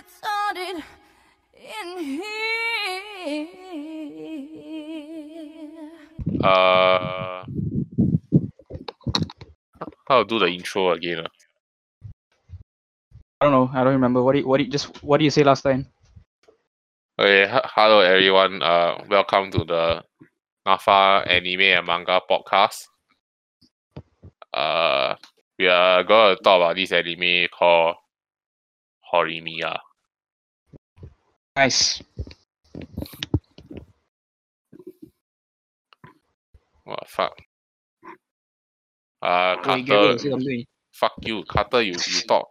retarded in here. Uh, how to do the intro again? ah? I don't know. I don't remember. What do you, what do you, just what did you say last time? Okay, hello everyone. Uh, welcome to the NAFA Anime and Manga Podcast. Uh, we are going to talk about this anime called Horimiya. Nice. What the fuck? Uh, Wait, Carter, say fuck you, Carter. You you talk.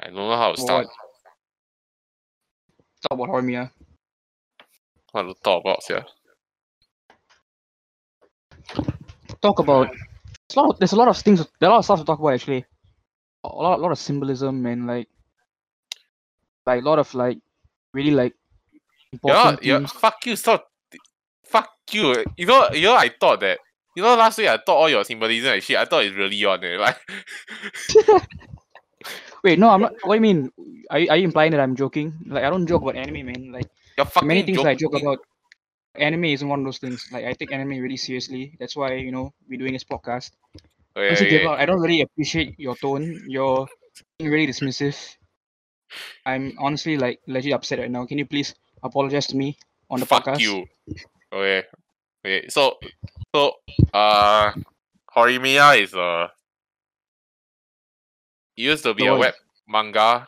I don't know how to What? start. Talk about Horimiya. What to talk about, yeah. Talk about. There's a lot. Of, there's a lot of things. There are a lot of stuff to talk about actually. A lot, a lot of symbolism and like, like a lot of like, really like. Important you fuck you, stop. Fuck you. You know, you know, I thought that. You know, last week I thought all your symbolism and shit. I thought it's really on it. Like, Wait, no, I'm not. What do you mean? Are you, are you implying that I'm joking? Like, I don't joke about anime, man. Like, many things I joke about. Anime isn't one of those things. Like, I take anime really seriously. That's why you know we're doing this podcast. Honestly, okay. I don't really appreciate your tone. You're being really dismissive. I'm honestly like legit upset right now. Can you please apologize to me on the Fuck podcast? you. Okay. Okay. So, so, uh, Horimiya is a. It used to be a web manga,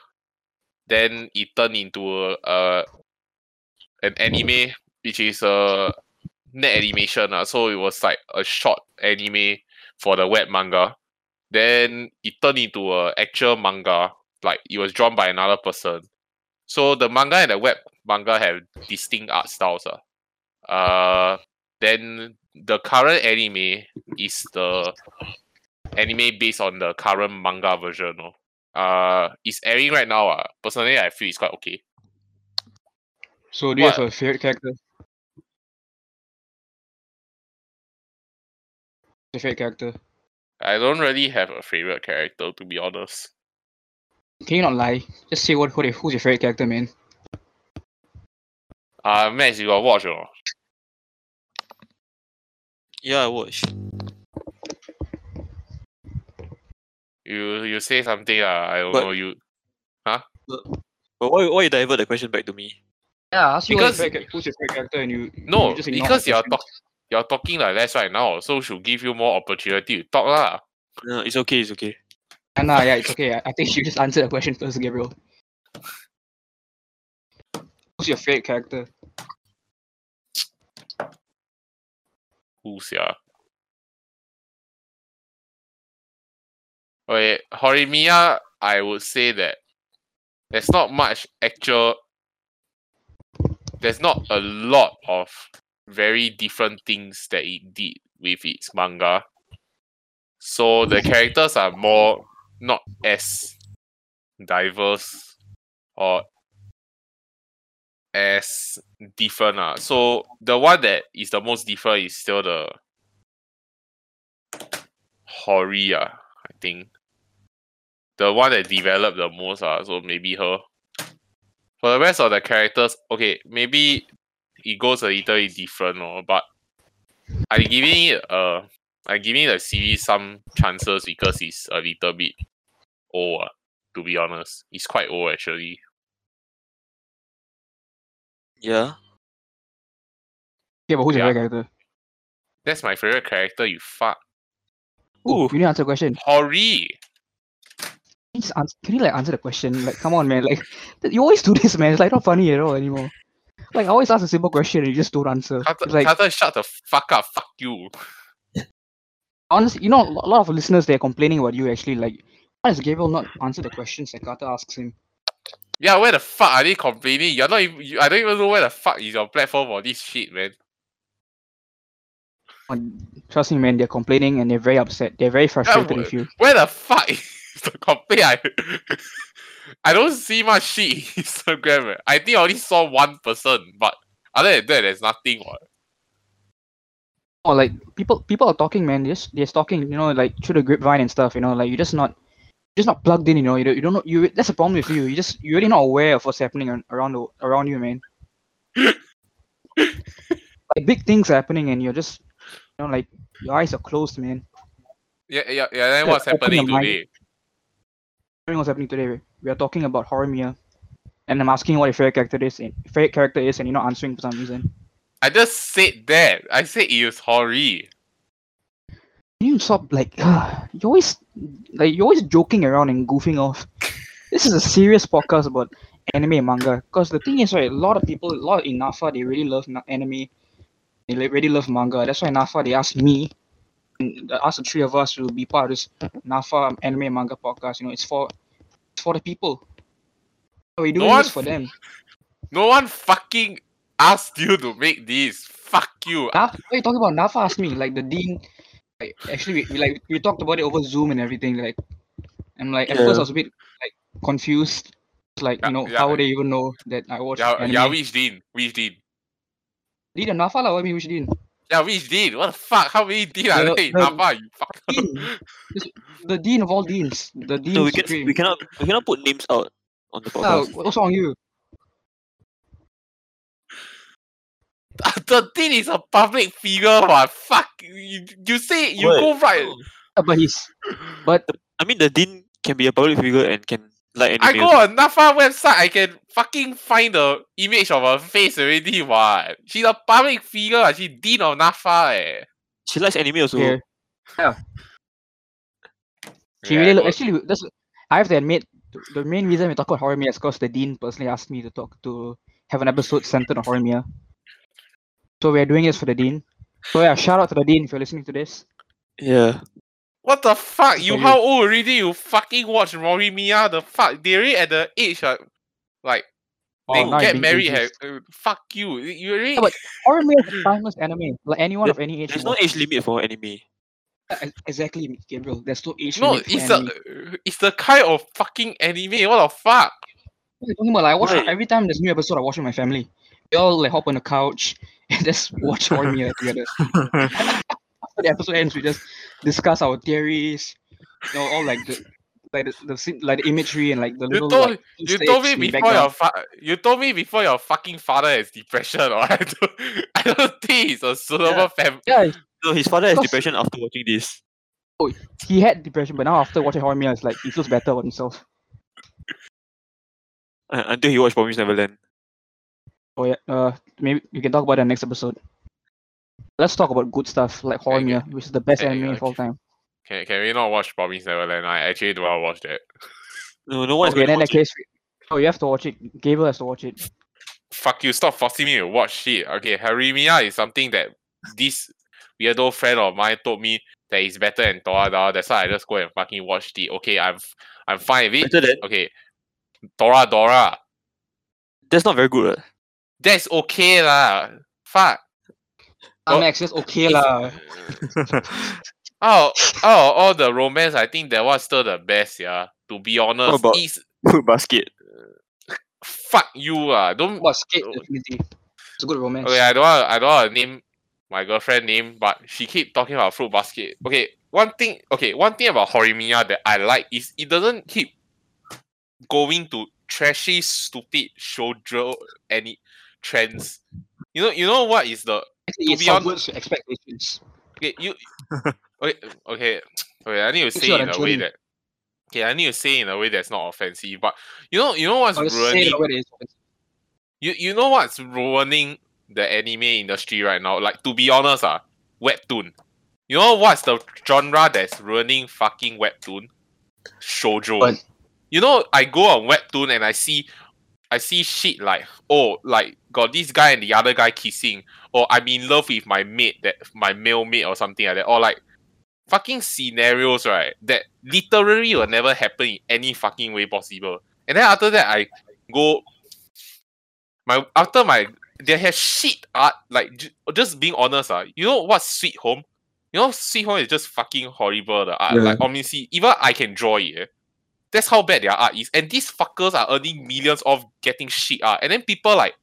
then it turned into a, a an anime, which is a net animation. Uh, so it was like a short anime for the web manga. Then it turned into a actual manga, like it was drawn by another person. So the manga and the web manga have distinct art styles. Uh. Uh, then the current anime is the anime based on the current manga version. No? Uh, it's airing right now. Uh. Personally, I feel it's quite okay. So, do you have a favorite character? Favorite character? I don't really have a favorite character to be honest. Can you not lie? Just say what, what who's your favorite character, man? Uh, Max, you got watch or? Yeah, I watched. You you say something. Uh, I don't But- know you. Huh? But why why you divert the question back to me? Yeah, I asked you Because- what your favorite, who's your favorite character, and you No, you just ignored because the you're question. talk, you're talking like that right now, so should give you more opportunity to talk lah. No, it's okay, it's okay. Yeah, nah, yeah, it's okay. I, think you just answered the question first, Gabriel. Who's your favorite character? Who's ya? Okay, Horimiya, I would say that there's not much actual. There's not a lot of very different things that it did with its manga. So the characters are more not as diverse or as different. Uh. So the one that is the most different is still the Hori, uh, I think. The one that developed the most, uh, so maybe her. For the rest of the characters, okay, maybe it goes a little bit different, or but I'm giving it uh I'm giving the series some chances because it's a little bit old, uh, to be honest. It's quite old actually. Yeah. Yeah, but who's your Yeah. favorite character? That's my favorite character, you fuck. Ooh, Ooh. you didn't answer the question. Hori! Can you, can you like answer the question? Like, come on, man. Like, you always do this, man. It's like not funny at all anymore. Like, I always ask a simple question and you just don't answer. Carter, like, Carter, shut the fuck up, fuck you. Honestly, you know, a lot of listeners they're complaining about you actually. Like, why does Gabriel not answer the questions that Carter asks him? Yeah, where the fuck are they complaining? You're not even, you, I don't even know where the fuck is your platform for this shit, man. Trust me, man, they're complaining and they're very upset. They're very frustrated but- with you. Where the fuck is the complaint? I, I don't see much shit in Instagram. eh. I think I only saw one person, but other than that, there's nothing. What? Oh, like people, people are talking, man. They're just they're talking, you know, like through the grapevine and stuff. You know, like you're just not, just not plugged in. You know, you don't, you don't know. You that's a problem with you. You just you're really not aware of what's happening ar- around the, around you, man. like big things are happening, and you're just you know like your eyes are closed, man. Yeah, yeah, yeah. Then what's happening today? What's happening today, we are talking about Horimiya, and I'm asking what your favorite character is, and favorite character is, and you're not answering for some reason. I just said that. I said it was Hori. Can you stop like you always like you're always joking around and goofing off. This is a serious podcast about anime and manga. Because the thing is, right, a lot of people, a lot in NAFA, they really love anime. They really love manga. That's why NAFA they asked me, and asked the three of us to be part of this NAFA anime and manga podcast. You know, it's for it's for the people. We're doing one this for them. No one fucking asked you to make this. Fuck you. NAFA, what are you talking about? NAFA asked me, like the dean. Like, actually, we, we like we talked about it over Zoom and everything. Like, I'm like at Yeah. first I was a bit like confused. Like, you know, yeah. how would they even know that I watched Yeah, anime? yeah, which dean? Which dean? Dean and NAFA lah. What do you mean which dean? Yeah, which dean? What the fuck? How many dean are The- there in the you fuck? dean. The dean of all deans. The dean So we can we cannot we cannot put names out on the Yeah, podcast. what's wrong with you? the dean is a public figure, what? Fuck. You, you say, you What? go right. Yeah, but he's but I mean, the dean can be a public figure and can like I go on NAFA website, I can fucking find the image of her face already, what? She's a public figure, she's dean of NAFA, eh. She likes anime also. yeah. Yeah. She Yeah, really I look, actually that's I have to admit the main reason we talk about Horimiya is because the dean personally asked me to talk to have an episode centered on Horimiya. So we're doing this for the dean. So yeah, shout out to the dean if you're listening to this. Yeah. What the fuck? You you. how old already? You fucking watch Horimiya? The fuck? They already at the age uh, like they Oh, now get being married. Have, uh, fuck you. You already. Yeah, but Horimiya is a timeless anime. Like anyone There- of any age. There's no watch age limit for anime. it. Exactly, Gabriel. There's no age no, limit for it's anime. the it's the kind of fucking anime. What the fuck? What are you talking about? Like, I watch Right. every time there's a new episode. I watch with my family. We all like hop on the couch and just watch Horimiya together. After the episode ends, we just discuss our theories. You know, all like the like the, the like the imagery and like the You little told like, you told me before your fa- you told me before your fucking father has depression. Or I don't I don't think it's a suitable Yeah. fam. Yeah, No, his father has depression after watching this. Oh, he had depression, but now after watching Horimiya, it's like he feels better about himself. Uh, until he watched Promise Neverland. Oh yeah, uh, maybe we can talk about that next episode. Let's talk about good stuff like Okay, Horimiya, which is the best Okay, anime of all time. Can can we not watch Promise Neverland? I actually do not watch that. No, no one's Okay, going to then in that watch it. case, we- oh, you have to watch it. Gabriel has to watch it. fuck you, stop forcing me to watch shit. Okay, Horimiya is something that this weirdo friend of mine told me that is better than Toradora. That's why I just go and fucking watch it. Okay, I'm f- I'm fine with it. Better than Okay. Toradora. that's not very good. uh. That's okay lah. Fuck. Oh, Max, just okay lah. Oh, oh, all the romance, I think that was still the best, yeah. To be honest, about- is Fruit basket. fuck you ah. Don't basket. definitely. It's a good romance. Okay, I don't want I don't want to name my girlfriend name, but she keep talking about fruit basket. Okay, one thing okay, one thing about Horimiya that I like is it doesn't keep going to trashy, stupid shoujo any trends. You know, you know what is the Actually, to be hon- subverts expectations. okay, you okay, okay, okay, I need to say you it on in a way that okay, I need to say in a way that's not offensive. But you know, you know what's I'll just say ruining it the way it is. you you know what's ruining the anime industry right now? Like to be honest, ah, webtoon. You know what's the genre that's ruining fucking webtoon? Shoujo. What? You know, I go on webtoon and I see I see shit like, oh, like got this guy and the other guy kissing, or I'm in love with my mate, that my male mate or something like that, or like fucking scenarios, right? That literally will never happen in any fucking way possible. And then after that, I go my after my they have shit art like j- just being honest ah you know what sweet home you know sweet home is just fucking horrible the art Yeah. like honestly even i can draw it eh. that's how bad their art is and these fuckers are earning millions of getting shit art and then people like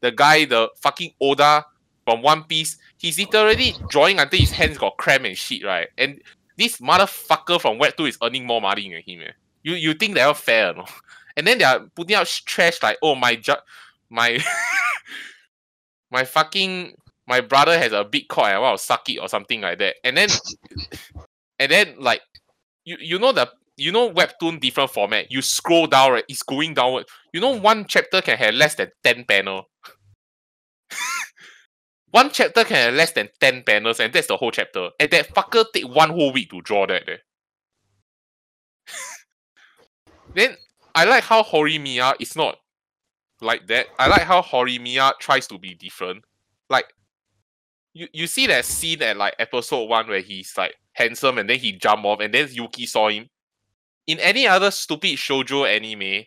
the guy the fucking oda from one piece he's literally drawing until his hands got cramp and shit right and this motherfucker from webtoon is earning more money than him eh. You you think they're fair, no? And then they are putting out sh- trash like, oh my ju- my my fucking my brother has a and I want to suck it or something like that. And then and then like you you know the you know webtoon different format. You scroll down right, it's going downward. You know one chapter can have less than ten panel. One chapter can have less than ten panels, and that's the whole chapter. And that fucker take one whole week to draw that. eh. then I like how Horimiya is not like that. I like how Horimiya tries to be different. Like you, you see that scene at like episode one where he's like handsome and then he jump off and then Yuki saw him. In any other stupid shoujo anime,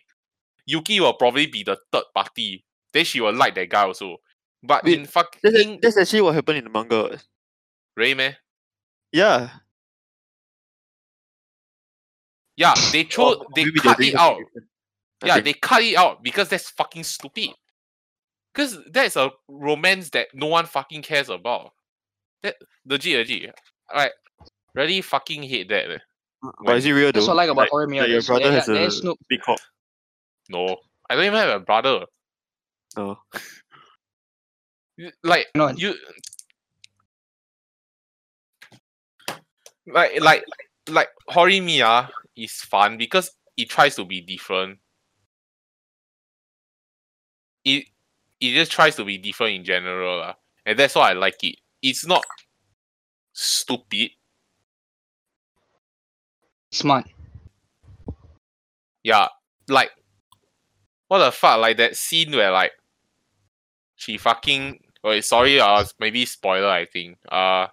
Yuki will probably be the third party. Then she will like that guy also. But Wait, in fucking That's, that's actually what happened in the manga. what. Ray man, Yeah. yeah, they chose Or they cut it out. different. Yeah, think. they cut it out because that's fucking stupid. Because that's a romance that no one fucking cares about. That legit, legit. Like, really fucking hate that. eh. But is it real though? That's what I like about Horimiya. like your brother there- has there a is no- big cock. No, I don't even have a brother. Oh. Like No. you, like like like Horimiya is fun because it tries to be different. It it just tries to be different in general, lah. and that's why I like it. It's not stupid. smart. Yeah, like what the fuck, like that scene where like she fucking wait, sorry, uh maybe spoiler I think. Uh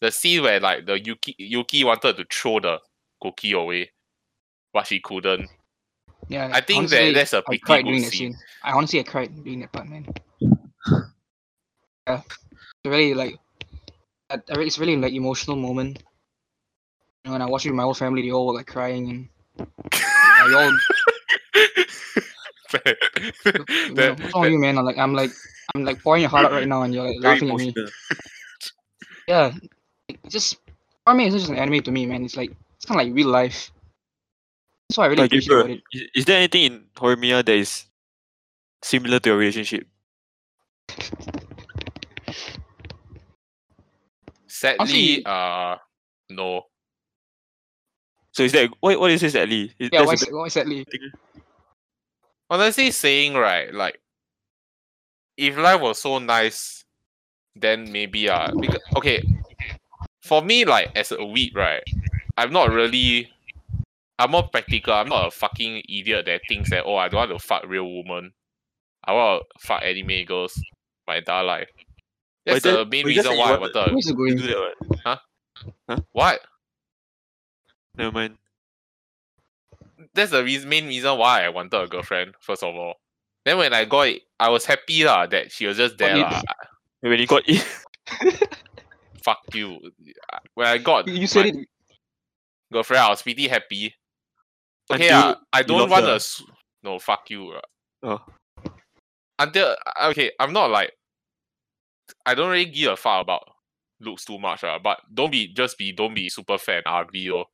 the scene where like the Yuki Yuki wanted to throw the cookie away, but she couldn't. Yeah, I think honestly, that that's a I pretty cried good that scene. scene. I honestly I cried during that part, man. Yeah, it's really like, I, I re- it's really like emotional moment. You know, when I watched it with my whole family, they all were like crying and they all, you know, That- what's wrong with you, man? I'm like, I'm like, I'm like pouring your heart out right now, and you're like laughing at me. Yeah, like, it's just, I mean, it's not just an anime to me, man. It's like, it's kind of like real life. That's what I really Like, appreciate bro, about it. is, is there anything in Horimiya that is similar to your relationship? Sadly, Honestly- uh no. So is that what what is this at least? Is, Yeah, that's why, a why is that Lee? honestly saying right like if life was so nice then maybe uh because okay. For me like as a weeb right i'm not really i'm more practical. I'm not a fucking idiot that thinks that oh i don't want to fuck real woman i want to fuck anime girls my entire life. That's the that- main but you just reason why i wanted- wanted Where's it You going? do that what? Never mind. that's the reason, main reason why i wanted a girlfriend first of all then when i got it i was happy lah that she was just there you- lah. When you got it, fuck you. When I got You you said it. girlfriend, I was pretty happy. Okay, Until uh, I don't want her. a s- no. Fuck you. uh. oh, Until uh, okay, I'm not like I don't really give a fuck about looks too much. Uh, but don't be just be don't be super fat and ugly. Oh.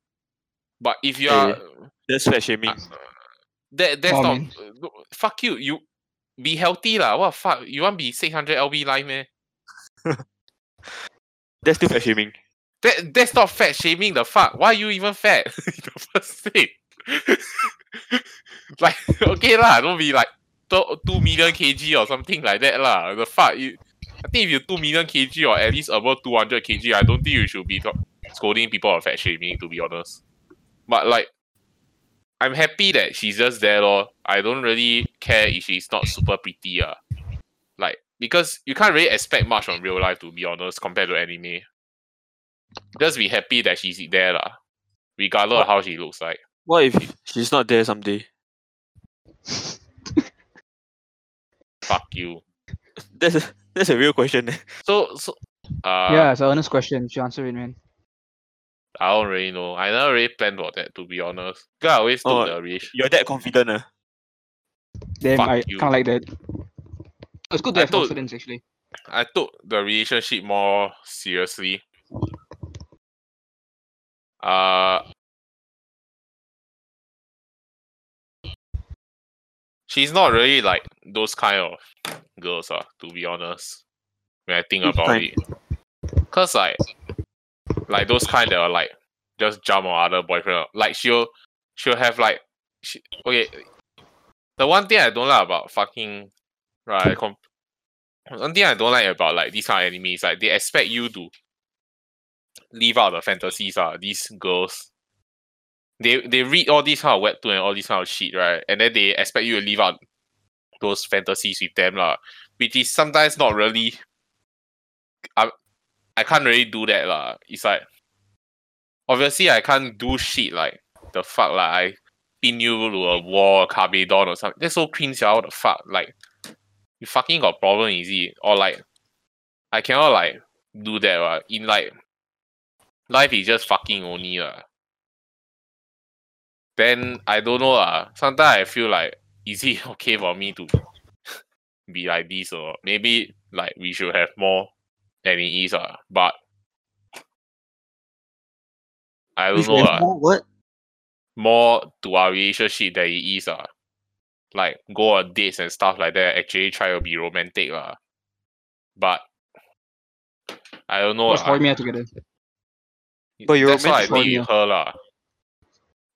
But if you are that's fat shaming. uh, that that's Oh, not no, fuck you. You be healthy lah. What fuck? You want be 600 lb life man? That's still fat shaming. That that's not fat shaming the fuck. Why are you even fat the first place? like okay lah, don't be like two, two million kg or something like that lah. The fuck you. I think if you're two million kg or at least above two hundred kg, I don't think you should be scolding people or fat shaming. To be honest, but like. I'm happy that she's just there lor. I don't really care if she's not super pretty ah. Like because you can't really expect much from real life to be honest compared to anime just be happy that she's there lah. Regardless of how she looks like. What if she's not there someday? Fuck you. That's a, that's a real question. eh. So so uh yeah, it's an honest question. You should answer it, man. I don't really know. I never really planned for that to be honest. Because I always took Oh, the relation You're that confident, uh. Damn, Fuck I you. kind of like that. It's good to I have told- confidence, actually. I took the relationship more seriously. Uh she's not really like those kind of girls, uh, to be honest. When I think Which about kind? it. Cause like like those kind that are like just jump on other boyfriend. Like she'll she'll have like she, okay. The one thing I don't like about fucking right, com- one thing I don't like about like these kind of enemies like they expect you to leave out the fantasies. Uh, these girls, they they read all these kind of webtoon and all these kind of shit, right? And then they expect you to leave out those fantasies with them, lah. Which is sometimes not really. I I can't really do that, lah. It's like obviously I can't do shit like the fuck like I pin you to a wall, Kabedon or something. That's so cringe. What the fuck? Like you fucking got problem, is it? Or like I cannot like do that, right? In like life is just fucking only, lah. Then I don't know, lah. Sometimes I feel like is it okay for me to be like this or maybe like we should have more than it is, uh, but I don't Which know, have lah more what? more to our relationship than it is uh. Like go on dates and stuff like that. Actually try to be romantic lah. But I don't know Watch lah. Horimiya together. But you're That's what I romantic did with her lah.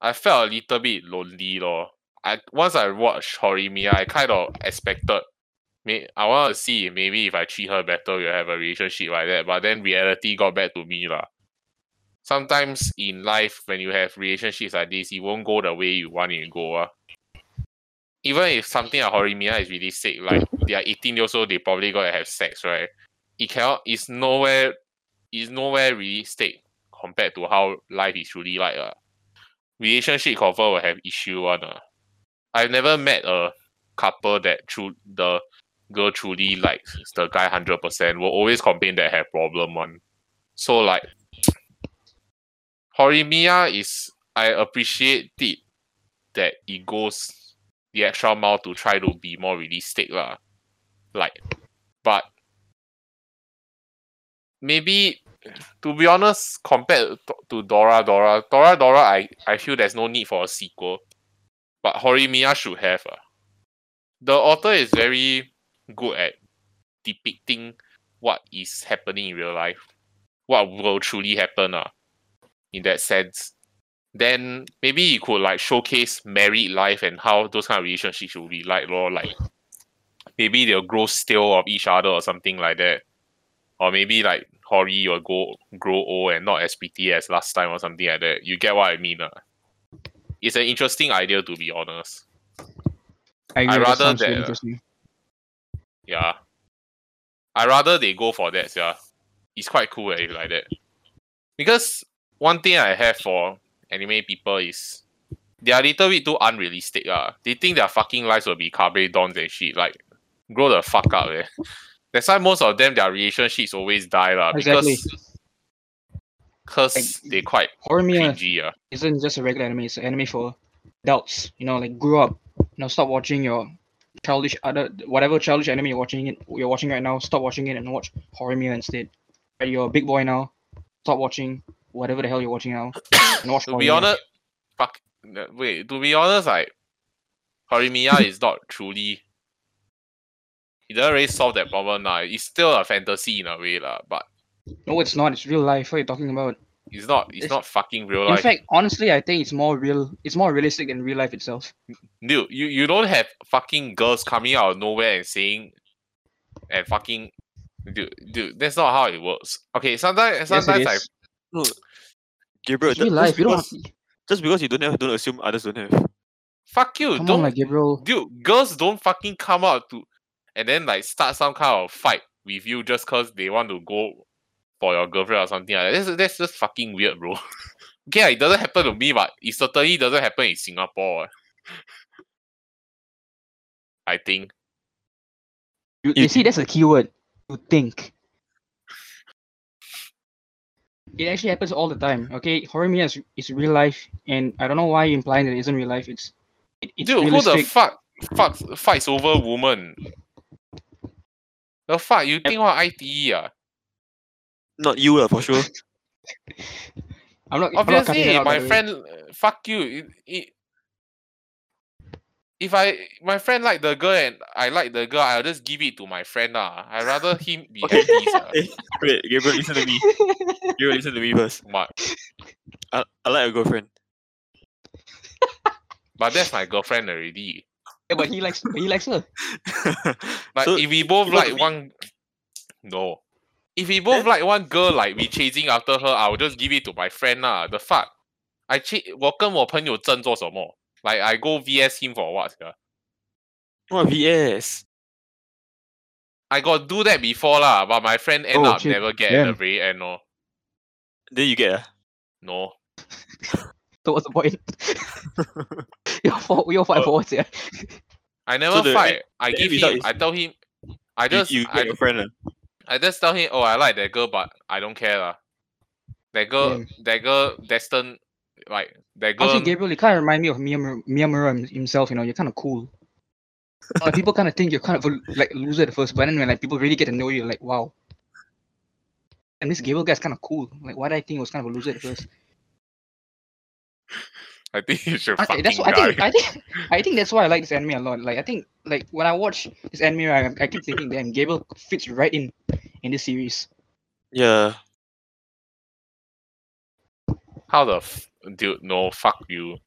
I felt a little bit lonely lor. I once I watched Horimiya, I kind of expected. May I want to see maybe if I treat her better, we'll have a relationship like that. But then reality got back to me lah. Sometimes in life, when you have relationships like this, it won't go the way you want it to go. ah. Even if something like Horimiya is really sick, like they are 18 years old, they probably gotta have sex, right? It cannot. It's nowhere. It's nowhere really realistic compared to how life is truly like. Uh. Relationship confirm will have issue one. Uh. I've never met a couple that true the girl truly likes the guy hundred percent. Will always complain that have problem one. So like Horimiya is I appreciate it that it goes the extra mile to try to be more realistic lah. Like but maybe to be honest, compared to, Toradora, Dora Dora, I, I feel there's no need for a sequel. But Horimiya should have. Uh. The author is very good at depicting what is happening in real life. What will truly happen uh, in that sense. Then maybe you could like showcase married life and how those kind of relationships will be like, lor, like maybe they'll grow stale of each other or something like that. Or maybe like Hori will go grow old and not as pretty as last time or something like that. You get what I mean, uh? It's an interesting idea to be honest. I. I rather really that, uh, interesting. Yeah. I rather they go for that, yeah. It's quite cool eh, like that. Because one thing I have for anime people is they are a little bit too unrealistic. Uh. They think their fucking lives will be Kabe Dons and shit. Like, grow the fuck up, eh. That's why most of them, their relationships always die, lah. Exactly. Because, cause they quite Horimiya cringy, isn't just a regular anime; it's an anime for adults. You know, like grow up. You know, stop watching your childish other whatever childish anime you're watching it you're watching right now. Stop watching it and watch Horimiya instead. Right, you're a big boy now. Stop watching whatever the hell you're watching now and watch to be honest, fuck. Wait, to be honest, like Horimiya is not truly. It doesn't really solve that problem now. It's still a fantasy in a way, lah. But No, it's not. It's real life. What are you talking about? It's not. It's, It's- not fucking real In life. fact, honestly, I think it's more real. It's more realistic than real life itself. Dude, you, you don't have fucking girls coming out of nowhere and saying, and fucking, dude, dude, that's not how it works. Okay, sometimes Yes, sometimes it I. No. Gabriel, It's that- real just life. You don't have to. just because you don't have, don't assume others don't have. fuck you. Come don't on, like Gabriel. dude, girls don't fucking come out to and then like start some kind of fight with you just cause they want to go for your girlfriend or something like that. That's, that's just fucking weird, bro. okay, it doesn't happen to me, but it certainly doesn't happen in Singapore. I think. You, You you see, that's a keyword. You think. It actually happens all the time. Okay, horror Horimiya is, is real life, and I don't know why you're implying that it isn't real life. It's it, it's Dude, who the fuck fuck fights over woman? The fuck, you think what ITE ah? Not you lah, for sure. I'm not. I'm not Obviously, that out, by my the way. friend, uh, fuck you. It, it, if I my friend like the girl and I like the girl, I'll just give it to my friend lah. I rather him be Okay. happy. sia. Hey, wait, Gabriel, listen to me. Gabriel, listen to me first. But I, I like a girlfriend. but that's my girlfriend already. Yeah, but he likes he likes her. Like So, if we both like to be- one, no. If we both Then- like one girl, like we chasing after her, I will just give it to my friend lah. The fuck, I ch 我跟我朋友争做什么？Like I go VS him for what? sia? what VS? I got do that before lah, but my friend end Oh, up shit. never get at the Damn. very end. No, Then you get ah? no. So what's the point? you're for you're fight Oh. for what? Yeah. I never the fight. I the give end result him. is I tell him. I You, just. you I, get your friend ah? I just tell him. Oh, I like that girl, but I don't care lah. That girl. Damn. That girl. Destined. Like that girl. Honestly, Gabriel, you kind of remind me of Miyamura, Miyamura him- himself. You know, you're kind of cool. Uh, people kind of think you're kind of a, like loser at first, but then when like people really get to know you, like wow. And this Gabriel guy's kind of cool. Like, why did I think he was kind of a loser at first? I think you should Okay, fucking that's what I think. I think I think that's why I like this anime a lot. Like I think like when I watch this anime, I, I keep thinking, damn, Gable fits right in in this series. Yeah. How the f- dude? No, fuck you.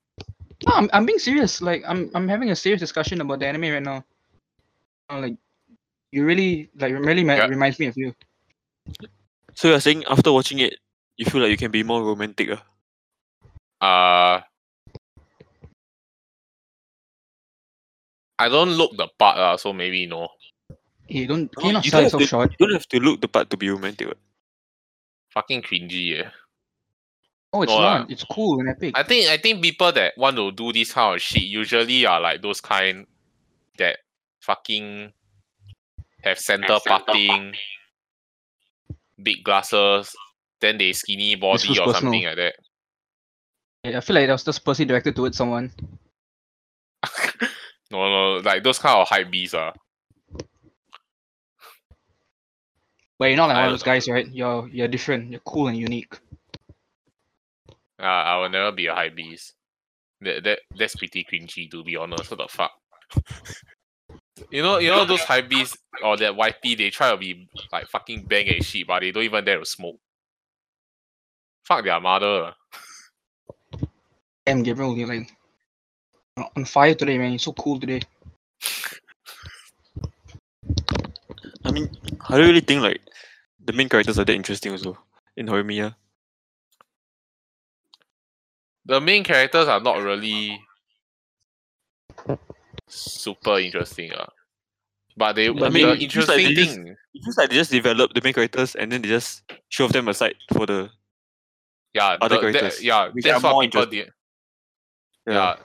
No, I'm I'm being serious. Like I'm I'm having a serious discussion about the anime right now. Uh, like you really like really ma- Yeah. reminds me of you. So you're saying after watching it, you feel like you can be more romantic ah? Uh, I don't look the part uh, so maybe no. Hey, don't No, can you not you sell don't have yourself short? You don't have to look the part to be romantic. what. Fucking cringy. Yeah. Oh, it's No lah. not. It's cool and epic. I think I think people that want to do this kind of shit usually are like those kind that fucking have center parting, big glasses, then they skinny body or personal. something like that. Yeah, I feel like that was just purposely directed towards someone. No, no, like those kind of hype beasts are. But you're not like I one of those guys, right? You're you're different. You're cool and unique. Uh, I will never be a hype beast. That, that that's pretty cringy to be honest. What the fuck? you know, you know those hype beasts or that YP, they try to be like fucking bang and shit, but they don't even dare to smoke. Fuck their mother. Damn, Gabriel, you're like on fire today, man. You're so cool today. I mean, I don't really think like the main characters are that interesting also in Horimiya. The main characters are not really super interesting. Uh. But they But I mean, it feels like interesting they just- thing. It feels like they just develop the main characters and then they just shove them aside for the Yeah, other the- that- characters, yeah, which that's are what more people interesting. did. yeah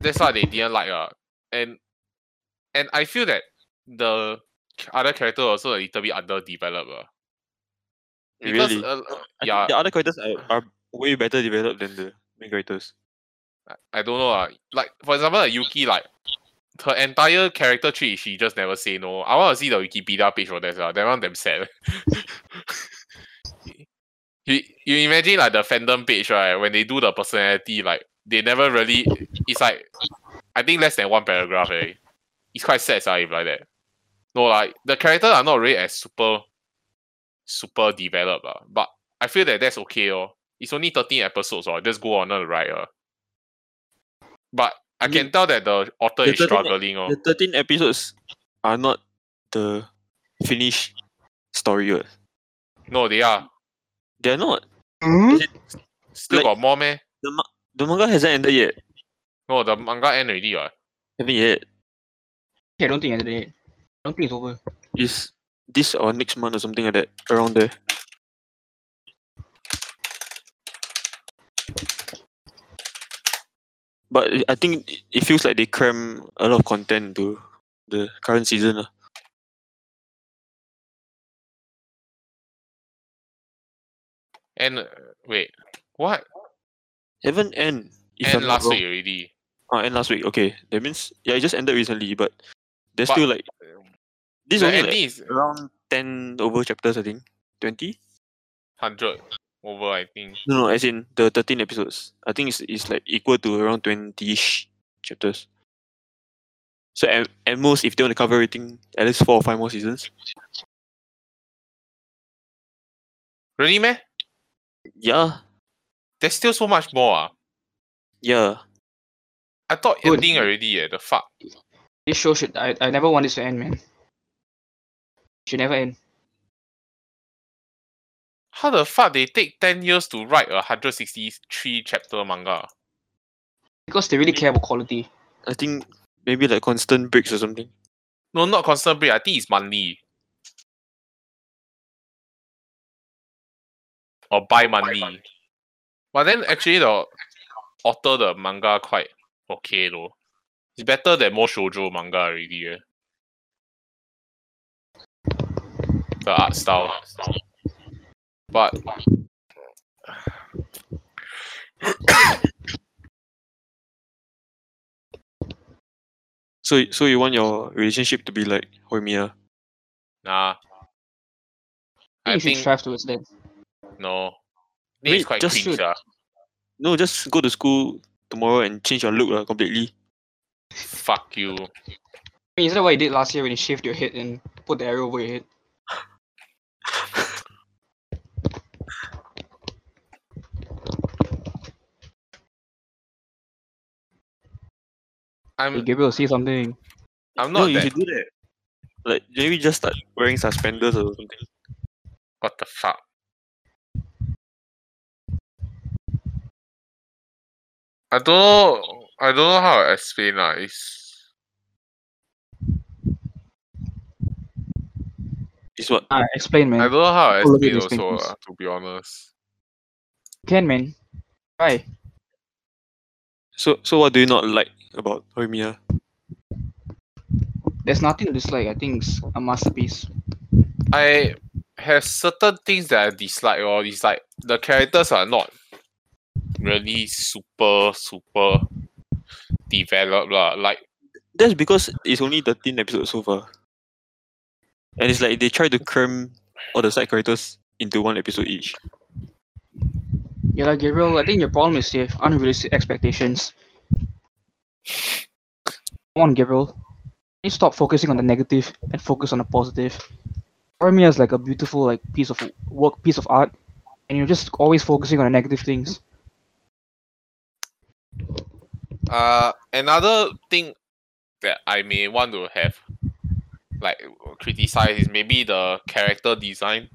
that's why they didn't like uh and and i feel that the other character also a little bit underdeveloped uh. because Really? uh, yeah the other characters are, are way better developed than the main characters. I- i don't know uh, like for example like yuki like her entire character tree she just never say no i want to see the wikipedia page for that uh. that one damn sad you, you imagine like the fandom page right when they do the personality like they never really it's like I think less than one paragraph eh. It's quite sad ah, if like that. No like the characters are not really as super super developed uh, but I feel that that's okay oh. It's only 13 episodes or just go on the ride uh. But I I mean, can tell that the author the is 13 struggling oh. The 13 episodes are not the finished story. what. No, they are. They're not. Hmm? Still Like- got more man. The, ma- the manga hasn't ended yet. No, the manga end already uh. Haven't yet. Yeah, I don't think I did it. I don't think it's over. Is this or next month or something like that around there. But I- I think it- it feels like they cram a lot of content into the current season. lah. And uh, wait, what? Haven't end. End last wrong. week already. Ah, end last week. Okay, that means yeah, it just ended recently. But there's But- still like this is only like is around ten over chapters. I think twenty. hundred over, I think. No, no, as in the thirteen episodes. I think it's, it's like equal to around twenty-ish chapters. So at, at most, if they want to cover everything, at least four or five more seasons. Really, man? Yeah, There's still so much more. Ah. yeah. I thought Good. ending already. Eh, the fuck. This show should. I, I never want this to end, man. Should never end. How the fuck they take 10 years to write a 163 chapter manga? Because they really care about quality. I think maybe like constant breaks or something. No, not constant break. I think it's monthly. Or bi-monthly. But then actually the author the manga quite okay though. It's better than more shoujo manga already. Eh. The art style. But So so you want your relationship to be like Horimiya? nah. I think I you should think strive towards that. no. I think Wait, it's quite just cringe. should. ah. No, just go to school tomorrow and change your look lah completely. Fuck you. I mean, is that what you did last year when you shaved your head and put the arrow over your head? I'm Gabriel, see something. I'm not. no, not you that should do that. Like maybe just start wearing suspenders or something. What the fuck? I don't know. I don't know how to explain lah. It's Is what? Ah, explain, man. I don't know how to People look at explain these also. things. lah, to be honest, Can, man. Why? So so what do you not like about Horimiya? There's nothing to dislike. I think it's a masterpiece. I have certain things that I dislike. Or it's like the characters are not really super super developed lah. Like That's because it's only 13 episodes so far. And it's like they try to cram all the side characters into one episode each. Yeah, like Gabriel, I think your problem is you have unrealistic expectations. Come on, Gabriel. You stop focusing on the negative and focus on the positive. Horimiya is like a beautiful like piece of work, piece of art, and you're just always focusing on the negative things. Uh, another thing that I may want to have, like, criticize is maybe the character design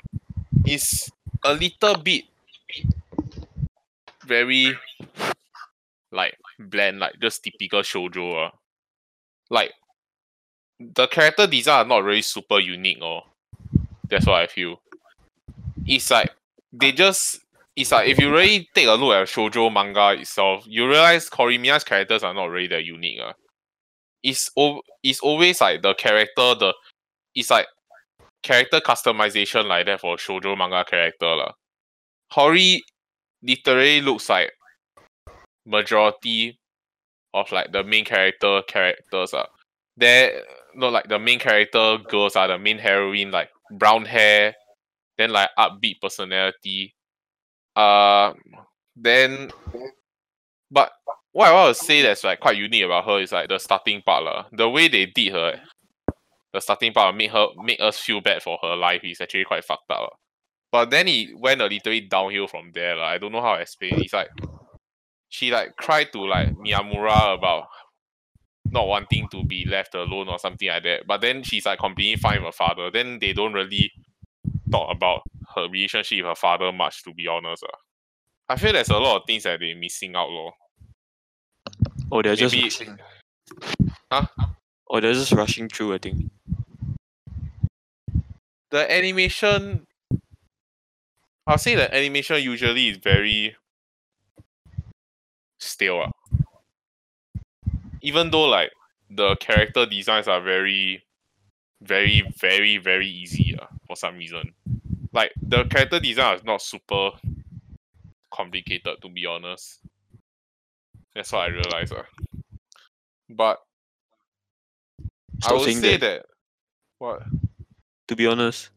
is a little bit very, like, bland, like just typical shoujo. Uh. Like, the character design are not really super unique, or that's what I feel. It's like they just it's like if you really take a look at shoujo manga itself, you realize Horimiya's characters are not really that unique. Uh. It's o- it's always like the character, the it's like character customization like that for shoujo manga character. lah. Hori literally looks like majority of like the main character characters. Uh. There not like the main character girls are the main heroine, like brown hair, then like upbeat personality, uh, then, but what I want to say that's like quite unique about her is like the starting part lah. The way they did her, the starting part made her make us feel bad for her life is actually quite fucked up. lah. But then it went a little bit downhill from there. lah. I don't know how to explain. It's like she like cried to like Miyamura about not wanting to be left alone or something like that. But then she's like completely fine with her father. Then they don't really talk about her relationship with her father much, to be honest. ah. I feel there's a lot of things that they're missing out, lor. Or they're just Maybe- rushing. Huh? Or they're just rushing through, I think. The animation, I'll say the animation usually is very stale. ah. Even though like the character designs are very, very, very, very easy ah, for some reason. Like the character design is not super complicated to be honest. That's what I realized. ah. But I Stop would say that. that what To be honest.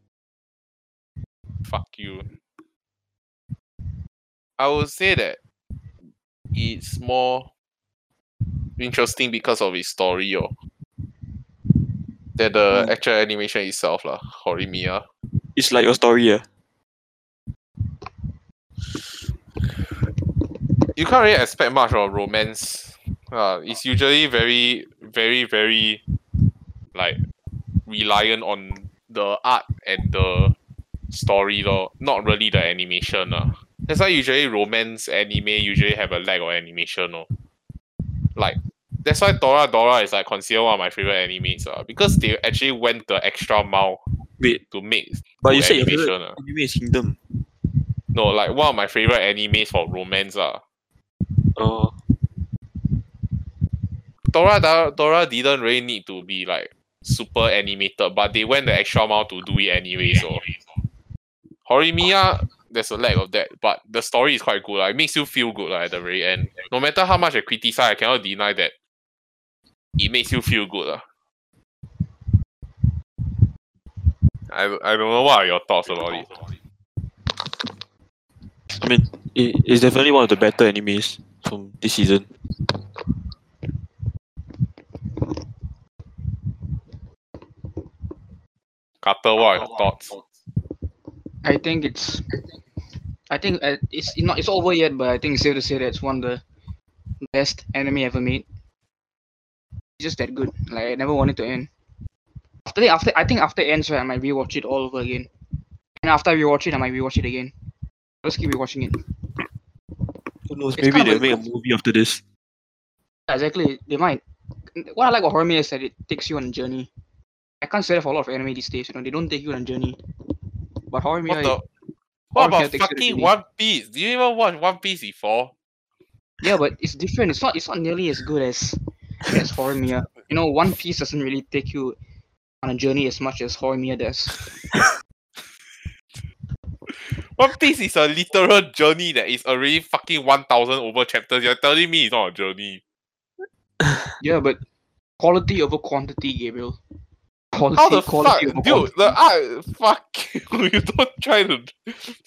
fuck you. I would say that it's more interesting because of its story. Or than the Mm. actual animation itself, lah. Horimiya. It's like your story, yeah. You can't really expect much of romance. Uh, it's usually very, very, very like reliant on the art and the story, though. Not really the animation. Uh. That's why usually romance anime usually have a lack of animation. Oh. Like that's why Toradora is like considered one of my favorite animes. Uh, because they actually went the extra mile Wait, to make but you said your animation. favorite Uh. anime is Kingdom. No, like one of my favorite animes for romance. Uh. Oh, Toradora, Dora didn't really need to be like super animated, but they went the extra mile to do it anyway. So Horimiya, there's a lack of that, but the story is quite good. Like, it makes you feel good like, at the very end. No matter how much I criticize, I cannot deny that it makes you feel good. lah. I, I don't know what are your thoughts about it. I mean, it, it's definitely one of the better animes from this season. Carter, what are your thoughts? I think it's. I think uh, it's not it's over yet, but I think it's safe to say that it's one of the best anime ever made. It's just that good. Like I never wanted to end. After the, after I think after ends, right, I might rewatch it all over again. And after I rewatch it, I might rewatch it again. Just keep rewatching it. Who knows? It's Maybe kind of they'll like- make a movie after this. Exactly, they might. What I like about horror is that it takes you on a journey. I can't say that for a lot of anime these days. You know, they don't take you on a journey. But horror What the? it- What about takes you to fucking. One Piece? Do you even watch One Piece before? Yeah, but it's different. It's not. It's not nearly as good as as Horimiya. You know, One Piece doesn't really take you on a journey as much as Horimiya does. One Piece is a literal journey that is already fucking 1000 over chapters. You're telling me it's not a journey. Yeah, but quality over quantity, Gabriel. Quality, How the fuck? quality over Dude, quantity. the art. Fuck you. You don't try to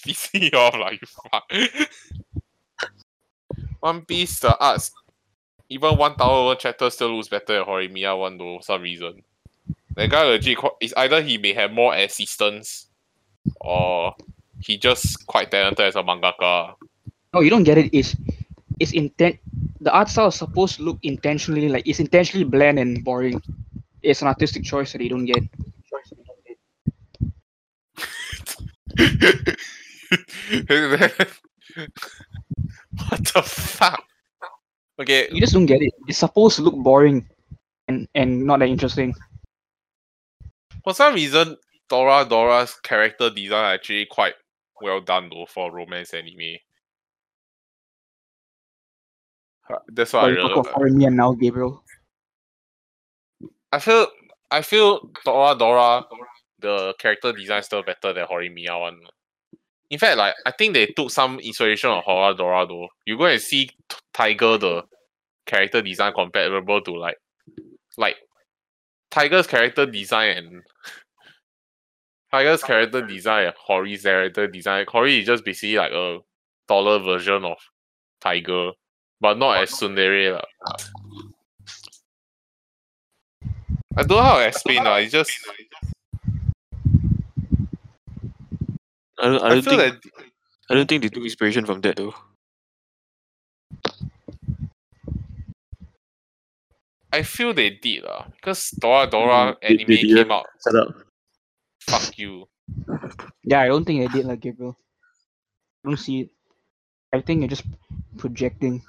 piss me off like fuck. One Piece, the arts. Even 1000 over chapters still looks better than Horimiya one though, for some reason. That guy legit, it's either he may have more assistants or he just quite talented as a mangaka. No, you don't get it. It's it's intent. The art style is supposed to look intentionally like it's intentionally bland and boring. It's an artistic choice that you don't get. what the fuck? Okay, You just don't get it. It's supposed to look boring and and not that interesting. for some reason, Toradora's character design actually quite well done though for romance anime. Uh, That's what I really talk of Horimiya now, Gabriel. I feel I feel Toradora the character design still better than Horimiya one. In fact, like I think they took some inspiration of Toradora though. You go and see Taiga the character design comparable to like like Taiga's character design and Taiga's character design and Hori's character design. Hori is just basically like a taller version of Taiga, but not as tsundere lah. I don't know how to explain lah. It's just I don't, I I, don't feel think that I don't think they took inspiration from that though. I feel they did lah because Toradora Mm, they- anime they came didn't. out. Shut up. Fuck you. Yeah, I don't think they did like Gabriel. I don't see it. I think you're just projecting.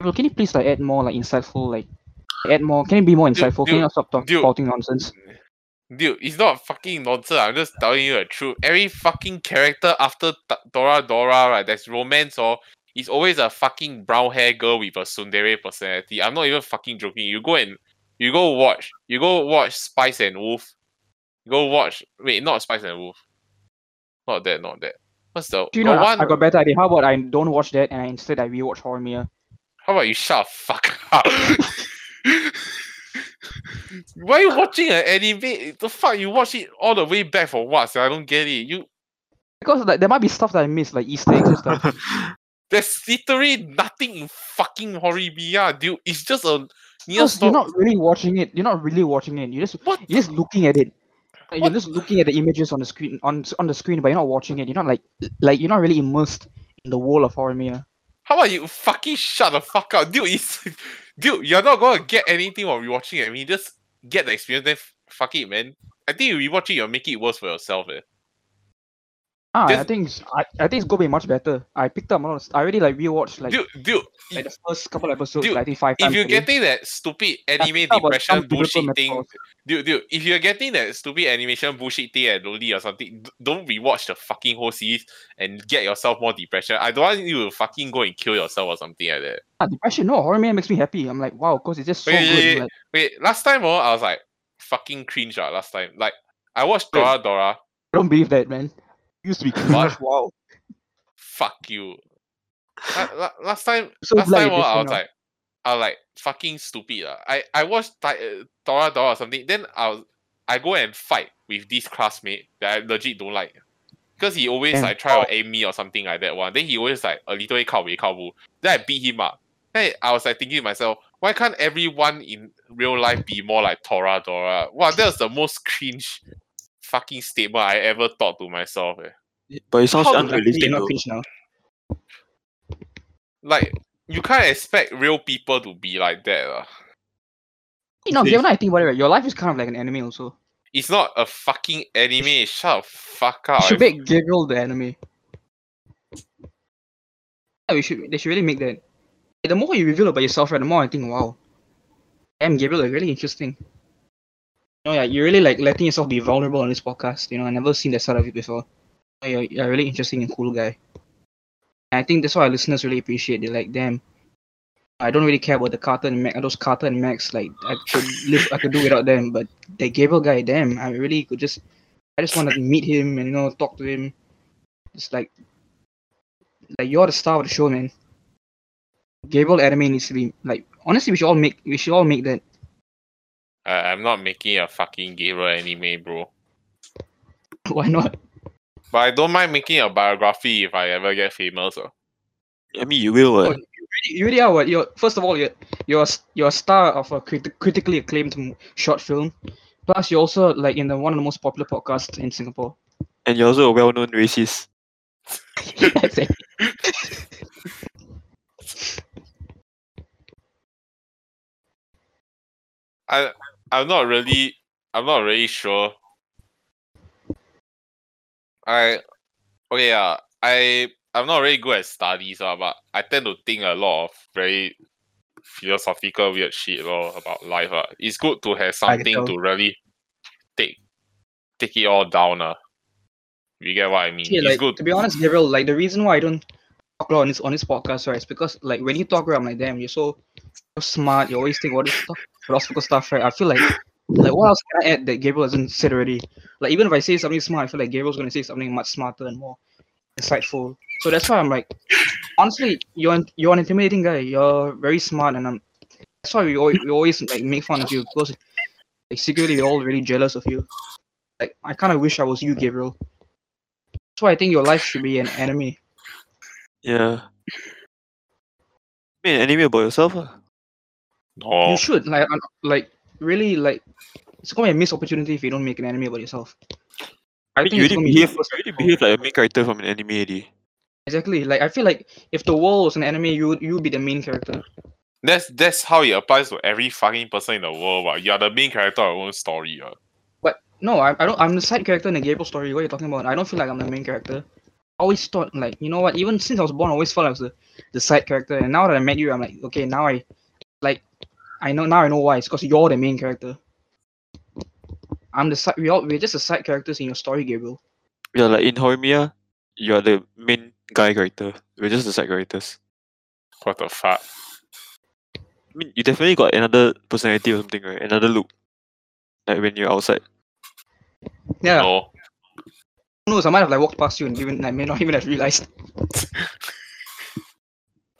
Gabriel, can you please like add more like insightful like add more? Can you be more Dude, insightful? can you dude, not stop talk, dude. talking nonsense? Dude, it's not fucking nonsense. I'm just telling you the truth. Every fucking character after T- Toradora, right, there's romance or is always a fucking brown hair girl with a tsundere personality. I'm not even fucking joking. You go and you go watch. You go watch Spice and Wolf. You go watch. Wait, not Spice and Wolf. Not that. Not that. What's the, Do you the know? I, one? I got a better idea. How about I don't watch that and I, instead I rewatch Horimiya? How about you shut the fuck up? Why are you watching an anime? The fuck you watch it all the way back for what? sia? I don't get it. You Because like, there might be stuff that I missed, like Easter eggs and stuff. there's literally nothing in fucking Horimiya, dude. It's just a 你要 Because you're not really watching it. You're not really watching it. You're just what you're just looking at it. Like? You're just looking at the images on the screen on on the screen, but you're not watching it. You're not like like you're not really immersed in the world of Horimiya. How about you fucking shut the fuck up, dude? It's, dude, you're not gonna get anything while rewatching it. I mean, just get the experience. Then f- fuck it, man. I think you rewatch it, you'll make it worse for yourself. Eh. Ah, I think it's, I, I think it's gonna be much better. I picked up a lot of, I already like rewatched like, Dude, dude, like the first couple episodes, dude, like, I think five if times. you're today. getting that stupid anime picked up on depression bullshit thing, metaphors. dude, dude, if you're getting that stupid animation bullshit thing at Loli or something, don't rewatch the fucking whole series and get yourself more depression. I don't want you to fucking go and kill yourself or something like that. Ah, depression, no, Horimiya makes me happy. I'm like, wow, cause it's just so Wait, good. wait, Like, Wait, last time oh, I was like fucking cringe ah, last time. Like I watched Toradora. I don't believe that, man. Used to be cringe. wow. Fuck you. La- la- last time So last time oh, I was like I was like fucking stupid. ah. I, I watched uh, Toradora or something. Then I was I go and fight with this classmate that I legit don't like. Because he always Damn. like try to aim me or something like that one. Then he always like a little bit kao wei kao. Then I beat him up. Then I was like thinking to myself, why can't everyone in real life be more like Toradora? Wow, that was the most cringe fucking statement I ever thought to myself. Eh. But it sounds How- unrealistic not cringe now. Like you can't expect real people to be like that. lah. You know, If- given I think about it, right, your life is kind of like an anime also. It's not a fucking anime. Shut the fuck You up. should make Gabriel the anime. Yeah, we should. They should really make that. The more you reveal about yourself, right, the more I think, wow, damn, Gabriel, like, really interesting. Know, yeah, you're really like letting yourself be vulnerable on this podcast. You know, I never seen that side of you before. You're, you're a really interesting and cool guy. And I think that's why our listeners really appreciate. They're like, damn, I don't really care about the Carter and Mac, those Carter and Max. Like, I could live, I could do without them. But the Gabriel guy, damn, I really could just, I just want to meet him and you know talk to him. It's like, like you're the star of the show, man. Gabriel anime needs to be like honestly, we should all make, we should all make that. I- I'm not making a fucking gamer anime, bro. Why not? But I don't mind making a biography if I ever get famous. Uh. I mean, you will. Oh, Uh, you, really, you really are what? You're first of all, you're you're you're a star of a criti- critically acclaimed short film. Plus, you're also like in the one of the most popular podcasts in Singapore. and you're also a well-known racist. I I'm not really I'm not really sure. I okay yeah I I'm not really good at studies uh, but I tend to think a lot of very philosophical weird shit lor, about life. Uh. It's good to have something to really take take it all down. Uh. You get what I mean? Yeah, it's like good. to be honest, Gabriel, like the reason why I don't talk a lot on this on this podcast, right, is because like when you talk, right, I'm like, damn, you're so, so smart. You always think about this stuff, philosophical stuff, right? I feel like, like what else can I add that Gabriel hasn't said already? Like even if I say something smart, I feel like Gabriel's gonna say something much smarter and more insightful. So that's why I'm like, honestly, you're you're an intimidating guy. You're very smart, and I'm. That's why we always, we always like make fun of you because, like, secretly we're all really jealous of you. Like I kind of wish I was you, Gabriel. That's why I think your life should be an anime. Yeah. Make an anime about yourself. Uh. No. You should like like really like it's gonna be a missed opportunity if you don't make an anime about yourself. I I think you already behave, you already behave like a main character from an anime already. exactly. Like I feel like if the world was an anime, you would you would be the main character. That's that's how it applies to every fucking person in the world. But you are the main character of your own story. Uh. But no, I, I don't. I'm the side character in the Gabriel story. What are you talking about? I don't feel like I'm the main character. I always thought like you know what? Even since I was born, I always felt I was the, the side character. And now that I met you, I'm like okay, now I like I know now I know why. It's because you're the main character. I'm the side. We all we're just the side characters in your story, Gabriel. Yeah, like in Horimiya, you're the main guy character. We're just the side characters. What the fuck? I mean, you definitely got another personality or something, right? Another look. Like when you're outside. Yeah. No. Who knows? I might have like walked past you and even I may not even have realized.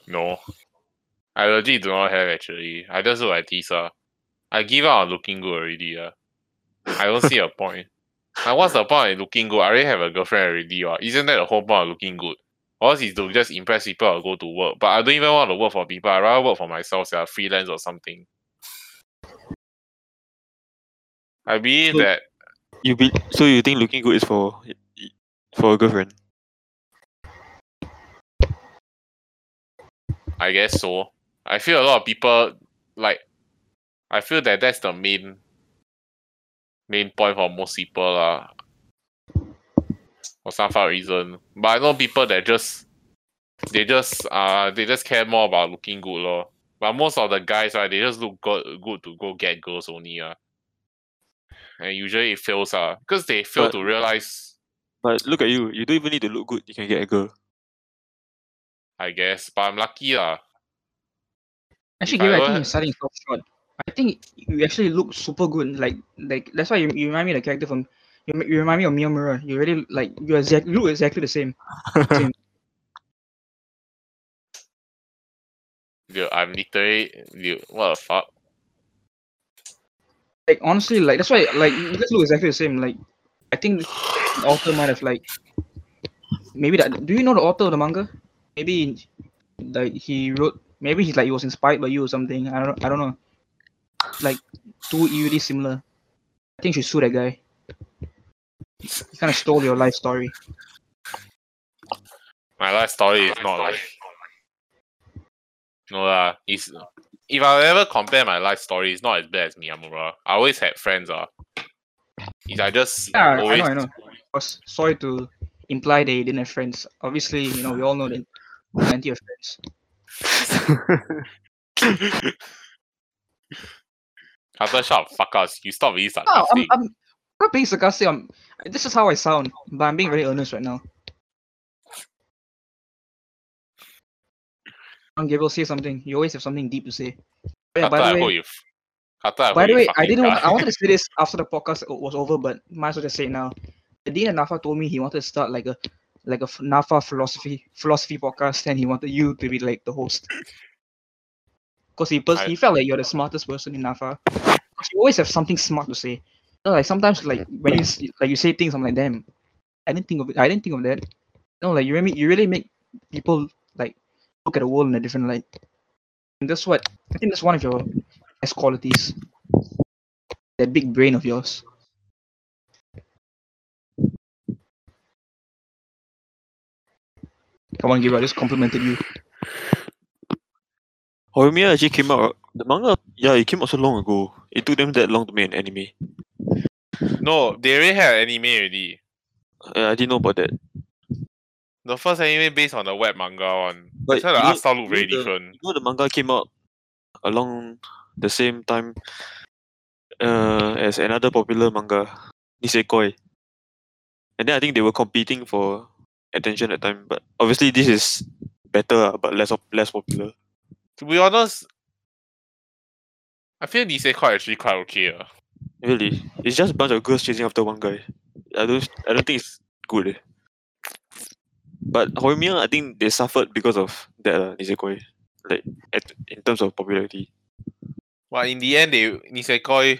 No. I legit do not have actually. I just look like Tisa. I give up on looking good already. Uh. I don't see a point. Like, what's the point of looking good? I already have a girlfriend already. Uh. Isn't that the whole point of looking good? Or else is to just impress people or go to work. But I don't even want to work for people. I rather work for myself, so freelance or something. I believe So- that You be so you think looking good is for for a girlfriend? I guess so. I feel a lot of people like. I feel that that's the main main point for most people lah. For some fun reason, but I know people that just they just uh they just care more about looking good lor. But most of the guys right, they just look good good to go get girls only ah. And usually it fails ah, because they fail But- to realize. But look at you. You don't even need to look good. You can get a girl. I guess, but I'm lucky lah. Actually, If I I think you're starting so short. I think you actually look super good. Like, like that's why you, you remind me of the character from. You, you remind me of Miyamura. You really like you exact you look exactly the same. same. Dude, I'm literally dude, what the fuck? Like honestly, like that's why like you guys look exactly the same. Like, I think the author might have like maybe that. Do you know the author of the manga? Maybe like he wrote. Maybe he's like he was inspired by you or something. I don't. I don't know. Like too eerily similar. I think you should sue that guy. He kind of stole your life story. My life story is not like no lah. It's if I ever compare my life story, it's not as bad as Miyamura. I always had friends ah. Is I just Yeah, always I know, I know. I was sorry to imply you didn't have friends. Obviously, you know, we all know that plenty of friends. After shut up, fuck us. You stop being oh, No, I'm. I'm not being sarcastic. I'm, this is how I sound, but I'm being very earnest right now. Come on, Gabriel, say something. You always have something deep to say. Oh, yeah, by the way, you. f- I by the way, I didn't. Want. I wanted to say this after the podcast was over, but might as well just say it now. The dean at NAFA told me he wanted to start like a like a NAFA philosophy philosophy podcast, and he wanted you to be like the host. Because he pers- I- he felt like you're the smartest person in NAFA. You always have something smart to say. Know, like sometimes like when you like you say things, I'm like, damn, I didn't think of it. I didn't think of that. No, like you really you really make people like look at the world in a different light. And that's what I think that's one of your best qualities. That big brain of yours. Come on, Gabriel, I just complimented you. Horimiya actually came out. The manga, yeah, it came out so long ago. It took them that long to make an anime. No, they already had anime already. Uh, I didn't know about that. The first anime based on the web manga one. But That's why the you art know- style look very know the- different. You know the manga came out along the same time uh, as another popular manga, Nisekoi. And then I think they were competing for attention at time. But obviously this is better, but less op- less popular. To be honest, I feel Nisekoi actually quite okay. ah. Really, it's just a bunch of girls chasing after one guy. I don't, I don't think it's good. eh. But Horimiya, I think they suffered because of that. Uh, Nisekoi, like at, in terms of popularity. But in the end, they Nisekoi.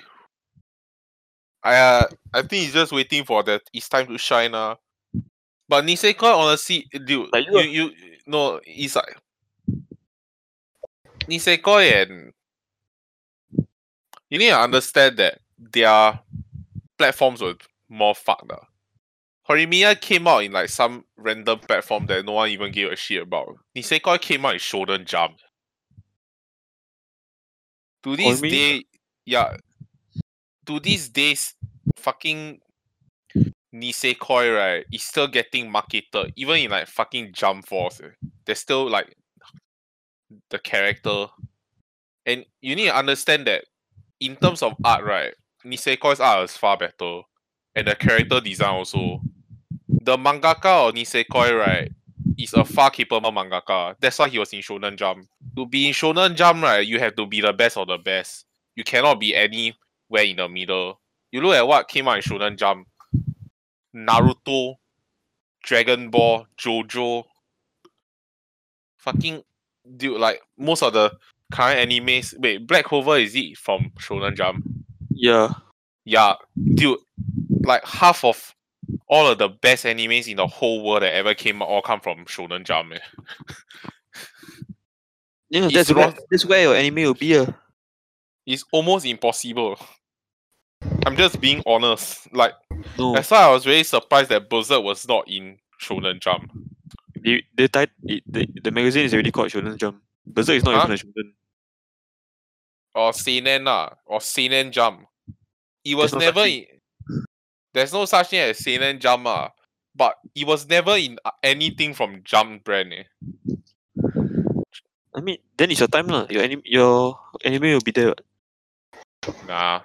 I uh, I think he's just waiting for that. It's time to shine. Uh. But Nisekoi, honestly, dude, Like you, you you no, it's like Nisekoi and you need to understand that their platforms were more fucked. Uh. Horimiya came out in like some random platform that no one even gave a shit about. Nisekoi came out in Shonen Jump. To this Horimiya- day, yeah. To these days, fucking Nisekoi right is still getting marketed, even in like fucking Jump Force. eh. There's still like the character, and you need to understand that in terms of art, right, Nisekoi's art is far better, and the character design also. The mangaka of Nisekoi, right, is a far capable mangaka. That's why he was in Shonen Jump. To be in Shonen Jump, right, you have to be the best of the best. You cannot be anywhere in the middle. You look at what came out in Shonen Jump. Naruto, Dragon Ball, JoJo. Fucking dude, like most of the current animes. Wait, Black Clover is it from Shonen Jump? Yeah, Yeah, dude, like half of all of the best animes in the whole world that ever came out all come from Shonen Jump. eh. know that's where that's where your anime will be. Uh. It's almost impossible. I'm just being honest. Like No, that's why I was very surprised that Berserk was not in Shonen Jump. the the, tit- the the magazine is already called Shonen Jump. Berserk is not Huh? even a shonen. or Seinen lah, or Seinen Jump. It was never in. There's no such thing as Seinen Jump ah, but it was never in uh, anything from Jump brand. Eh. I mean, then it's your time lah. Your anime, your anime will be there. Nah,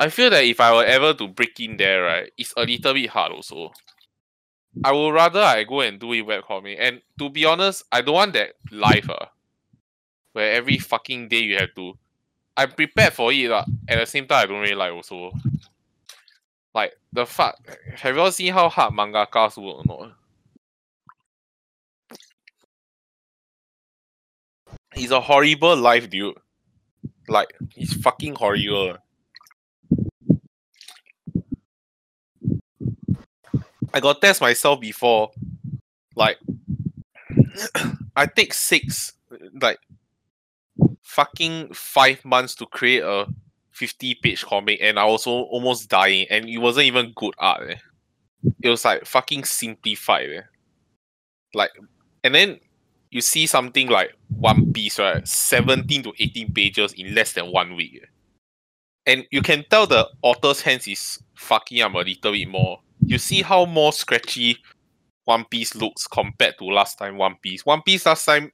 I feel that if I were ever to break in there, right, it's a little bit hard also. I would rather I go and do it webcomic, and to be honest, I don't want that life ah, where every fucking day you have to. I'm prepared for it lah. At the same time, I don't really like also. Like the fuck, have you all seen how hard mangakas work or not? It's a horrible life, dude. Like it's fucking horrible. I got test myself before. Like I take six like fucking five months to create a 50 page comic and I was almost dying and it wasn't even good art. eh. It was like fucking simplified. eh. Like and then you see something like One Piece, right? 17 to 18 pages in less than one week. eh. And you can tell the author's hands is fucking up a little bit more. You see how more scratchy One Piece looks compared to last time One Piece. One Piece last time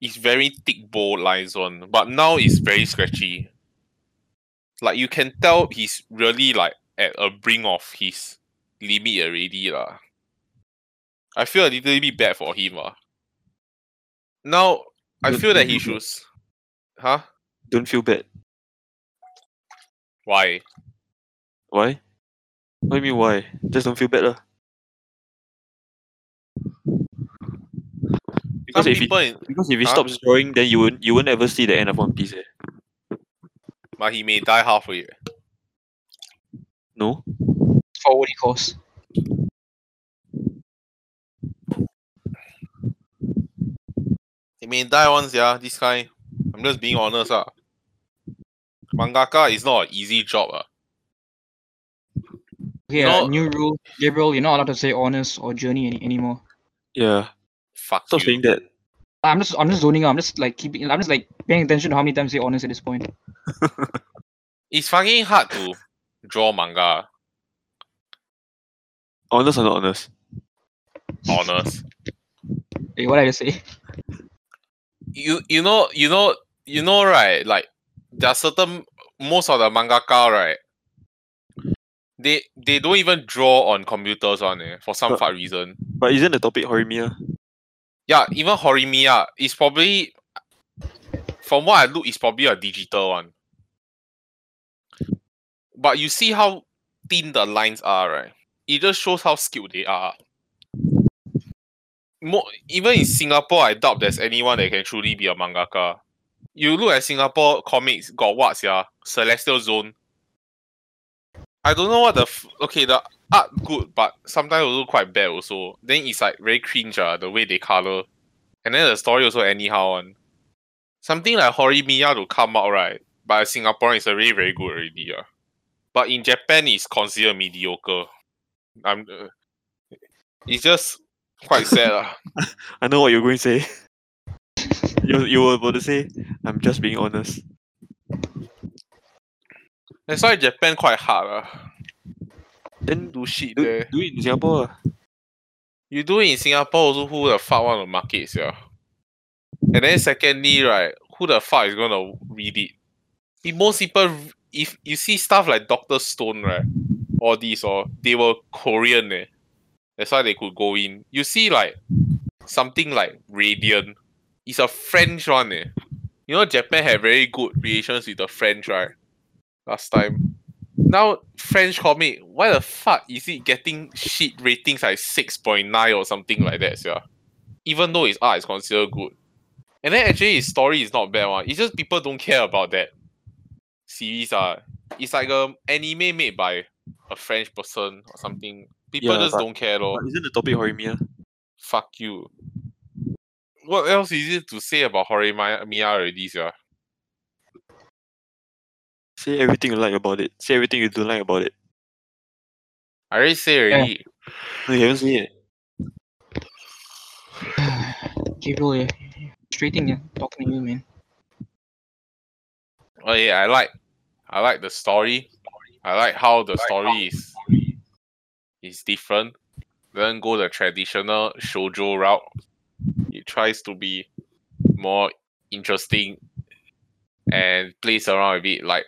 is very thick bold lines on, but now it's very scratchy. Like you can tell he's really like at a brink of his limit already lah. I feel a little bit bad for him lah. Now I Don't feel that he should, huh? Don't feel bad. Why? Why? What do you mean why? Just don't feel bad lah. Because Some if he, people, in, because if he Huh? stops drawing, then you won't you won't ever see the end of One Piece. Eh? but he may die halfway. No, For what he calls. He may die once, yeah. This guy. I'm just being honest, ah. Mangaka is not an easy job, ah. Okay, No. uh, new rule, Gabriel, you're not allowed to say honest or journey any, anymore. yeah. Fuck Stop you. saying that. I'm just, I'm just zoning out. I'm just like keeping, I'm just like paying attention to how many times you say honest at this point. It's fucking hard to draw manga. Honest or not honest? Honest. Hey, what did I just say? you you know you know you know right like there are certain most of the mangaka right they they don't even draw on computers on eh, for some But- fuck reason But isn't the topic Horimiya? yeah even horimiya is probably from what i look is probably a digital one but you see how thin the lines are right it just shows how skilled they are Mo even in Singapore, I doubt there's anyone that can truly be a mangaka. You look at Singapore comics, got what, yeah? Celestial Zone. I don't know what the f- okay the art good, but sometimes also quite bad also. Then it's like very cringe ah, the way they color, and then the story also anyhow one. Something like Horimiya to come out right, but Singapore is already very good already ah. But in Japan, it's considered mediocre. I'm. Uh, it's just quite sad ah. I know what you're going to say. you you were about to say, I'm just being honest. That's why Japan quite hard ah. Then Do shit do, there. do it in Singapore. lah. You do it in Singapore also who the fuck want to market yeah? And then secondly, right, who the fuck is gonna read it? If most people if you see stuff like Doctor Stone, right? All these or they were Korean eh. That's why they could go in. You see like something like Radiant. It's a French one eh. You know Japan had very good relations with the French, right? Last time. Now French comic, why the fuck is it getting shit ratings like six point nine or something like that, yeah? Even though its art is considered good. And then actually his story is not bad one. It's just people don't care about that series ah. It's like a anime made by a French person or something. People Yeah, just but- don't care lor. Isn't the topic Horimiya? Fuck you. What else is it to say about Horimiya already, yeah? Say everything you like about it. Say everything you don't like about it. I already say already. No, you haven't seen it. Gabriel, yeah. Straight in, yeah. Talking to you, man. Oh yeah, I like I like the story. I like how the story is is different. Doesn't go the traditional shoujo route. It tries to be more interesting and plays around a bit. Like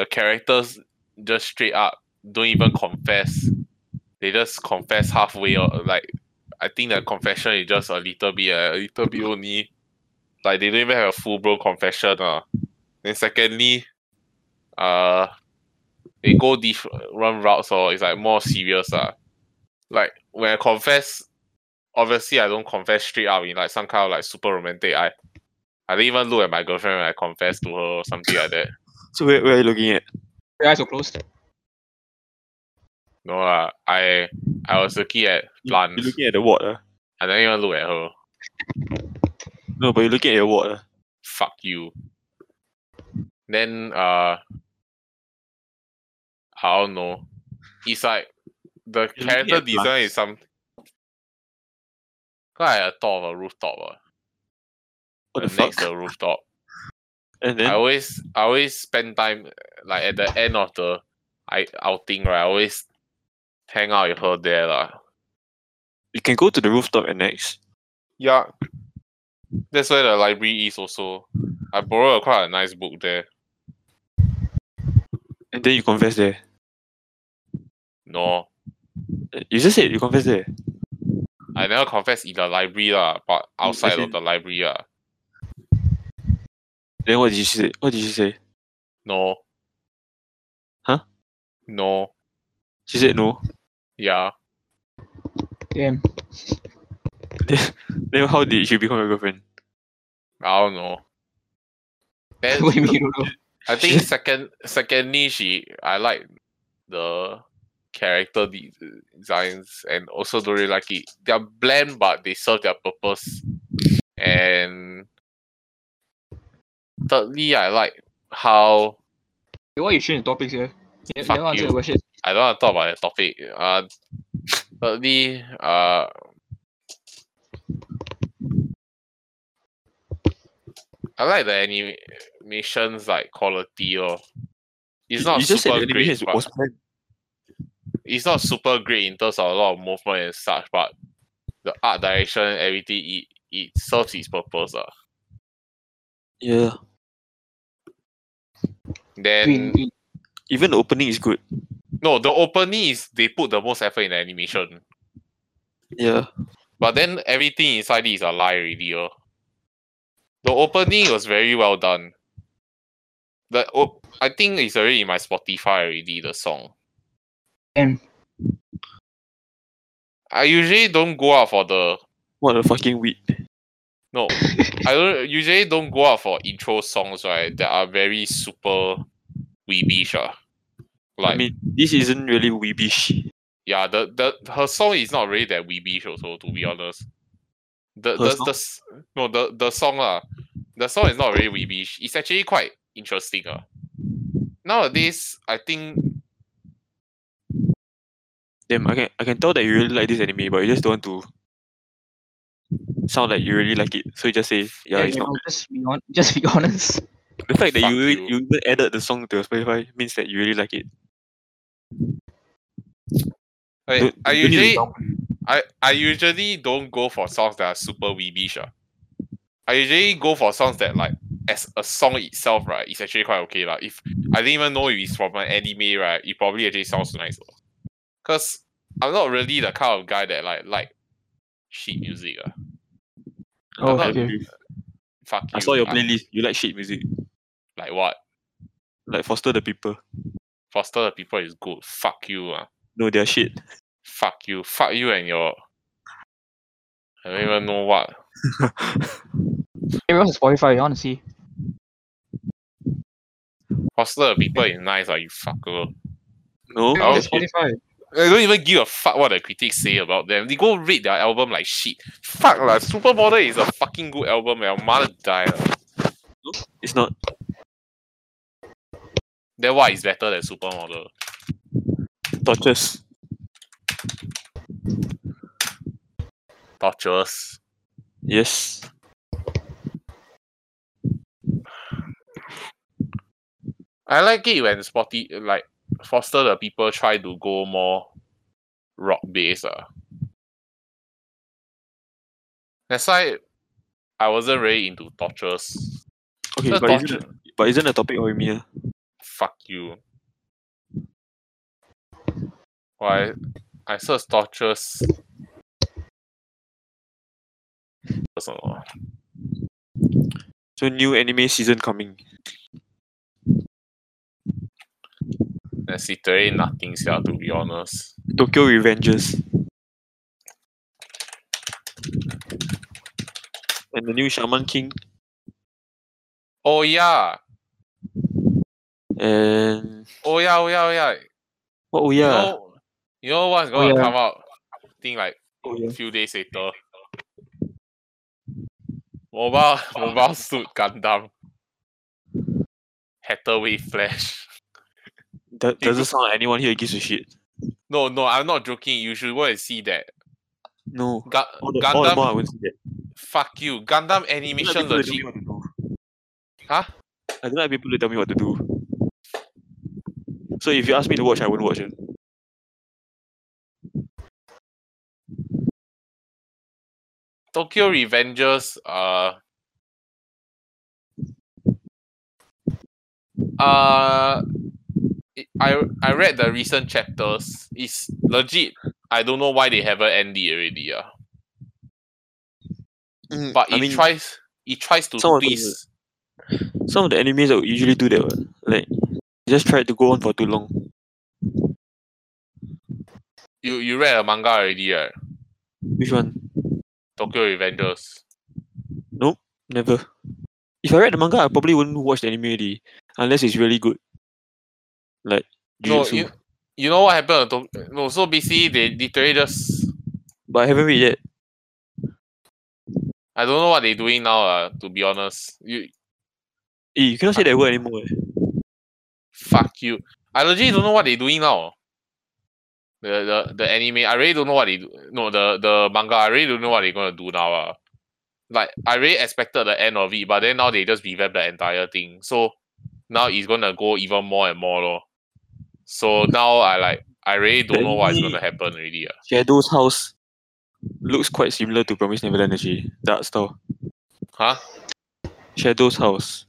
the characters just straight up don't even confess. They just confess halfway or like I think the confession is just a little bit a little bit only. Like they don't even have a full blown confession. Uh. Then secondly, uh they go different routes or it's like more serious. Uh. Like when I confess, obviously I don't confess straight up in like some kind of like super romantic. I I didn't even look at my girlfriend when I confess to her or something like that. So where, where are you looking at? Your eyes are closed. No uh, I I was looking at You- plants. You're looking at the what? Uh? I didn't even look at her. No, but you're looking at your what? Uh? Fuck you. Then uh I don't know. It's like the You're character design plants. is some Cause I had thought of a rooftop. Uh, What the next fuck? to the rooftop. And I always I always spend time like at the end of the I outing right. I always hang out with her there lah. you can go to the rooftop and next. Yeah. That's where the library is also. I borrowed quite a nice book there. And then you confess there. No. You just said you confess there. I never confess in the library lah, but mm, outside of the library lah. Then what did you say? What did you say? No. Huh? No. She said no. Yeah. Damn. Then how did she become your girlfriend? I don't know. Then what you mean don't know? I think second secondly she I like the character de- designs and also don't really like it. They're bland but they serve their purpose. And thirdly I like how Okay, why you change the topics here? You Fuck never answer you. I don't want to talk about the topic. Uh thirdly, uh I like the animations like quality or it's not you just super the great, animation but was it's not super great in terms of a lot of movement and such, but the art direction, everything, it, it serves its purpose. Uh. Yeah. Then. Even the opening is good. no, the opening is they put the most effort in the animation, Yeah. but then everything inside it is a lie already. Uh. The opening was very well done. The op- I think it's already in my Spotify already. The song. Damn. I usually don't go out for the What a fucking weeb. No, I don't usually don't go out for intro songs, right? That are very super weebish. ah. Like I mean, this isn't really weebish. yeah, the, the her song is not really that weebish also, to be honest. The Her the, song? the no the the song lah. The song is not really weebish. It's actually quite interesting. Uh. Nowadays, I think Damn, I can I can tell that you really like this anime, but you just don't want to sound like you really like it. So you just say, yeah, Yeah, it's you not. know, just be on, just be honest. The fact that you, you. you even added the song to your Spotify means that you really like it. I, Don't- I you don't need to usually. I, I usually don't go for songs that are super weebish. ah. I usually go for songs that like as a song itself, right, it's actually quite okay. Like if I didn't even know if it's from an anime, right, it probably actually sounds nice. Cause I'm not really the kind of guy that like like shit music. ah. Oh, not- okay. Fuck you. I saw your I- playlist. You like shit music, like what? like Foster the People. Foster the people is good. Fuck you. ah. No, they're shit. Fuck you. Fuck you and your I don't even know what. Hey, what's Spotify? You want to see? Foster the people is nice, ah, you fucker. no, Oh, Hey, shit. Spotify. I don't even give a fuck what the critics say about them. They go rate their album like shit. Fuck lah, Supermodel is a fucking good album. Your mother die lah. it's not. Then what is better than supermodel? Torches. Tortures. Yes. I like it when Spotty like Foster the people try to go more rock based. Uh. That's why I wasn't really into tortures. Okay, but torture. isn't, but isn't the topic of me? ah? Fuck you. Why I search tortures. Personal. So new anime season coming. There's literally nothing here to be honest. Tokyo Revengers. And the new Shaman King. Oh yeah. And Oh yeah, oh yeah, oh yeah. what oh, oh You yeah. know, you know what's gonna oh, yeah. come out? I think like Oh a few days later. Mobile Mobile Suit Gundam. Hathaway Flash. That doesn't sound like anyone here gives a shit. No, no, I'm not joking. You should go and see that. No. All the, all the Gundam, more I won't see that. fuck you. Gundam I don't like animation people to tell me legit. what to do. Huh? I don't like people to tell me what to do. So if you ask me to watch, I won't watch it. Tokyo Revengers. Uh. Uh. It- I I read the recent chapters. It's legit. I don't know why they haven't ended already. Uh. But I mean, tries it tries to some of the- twist. some of the animes that usually do that, like just try to go on for too long. You you read a manga already, right? Which one? Tokyo Revengers. Nope, never. If I read the manga, I probably wouldn't watch the anime already, unless it's really good. Like No, you, you know what happened? To, no, so basically they literally just But I haven't read yet. I don't know what they're doing now. Uh, to be honest, you Eh, you cannot say that word anymore. eh. fuck you. I legit don't know what they're doing now. The the the anime, I really don't know what they do. No, the the manga, I really don't know what they're gonna do now. Uh. Like I really expected the end of it, but then now they just revamped the entire thing. So now it's gonna go even more and more. Lor. So now I like I really don't know what is gonna happen already. Uh. Shadow's house looks quite similar to Promise Neverland actually. The art style. Huh? Shadow's house.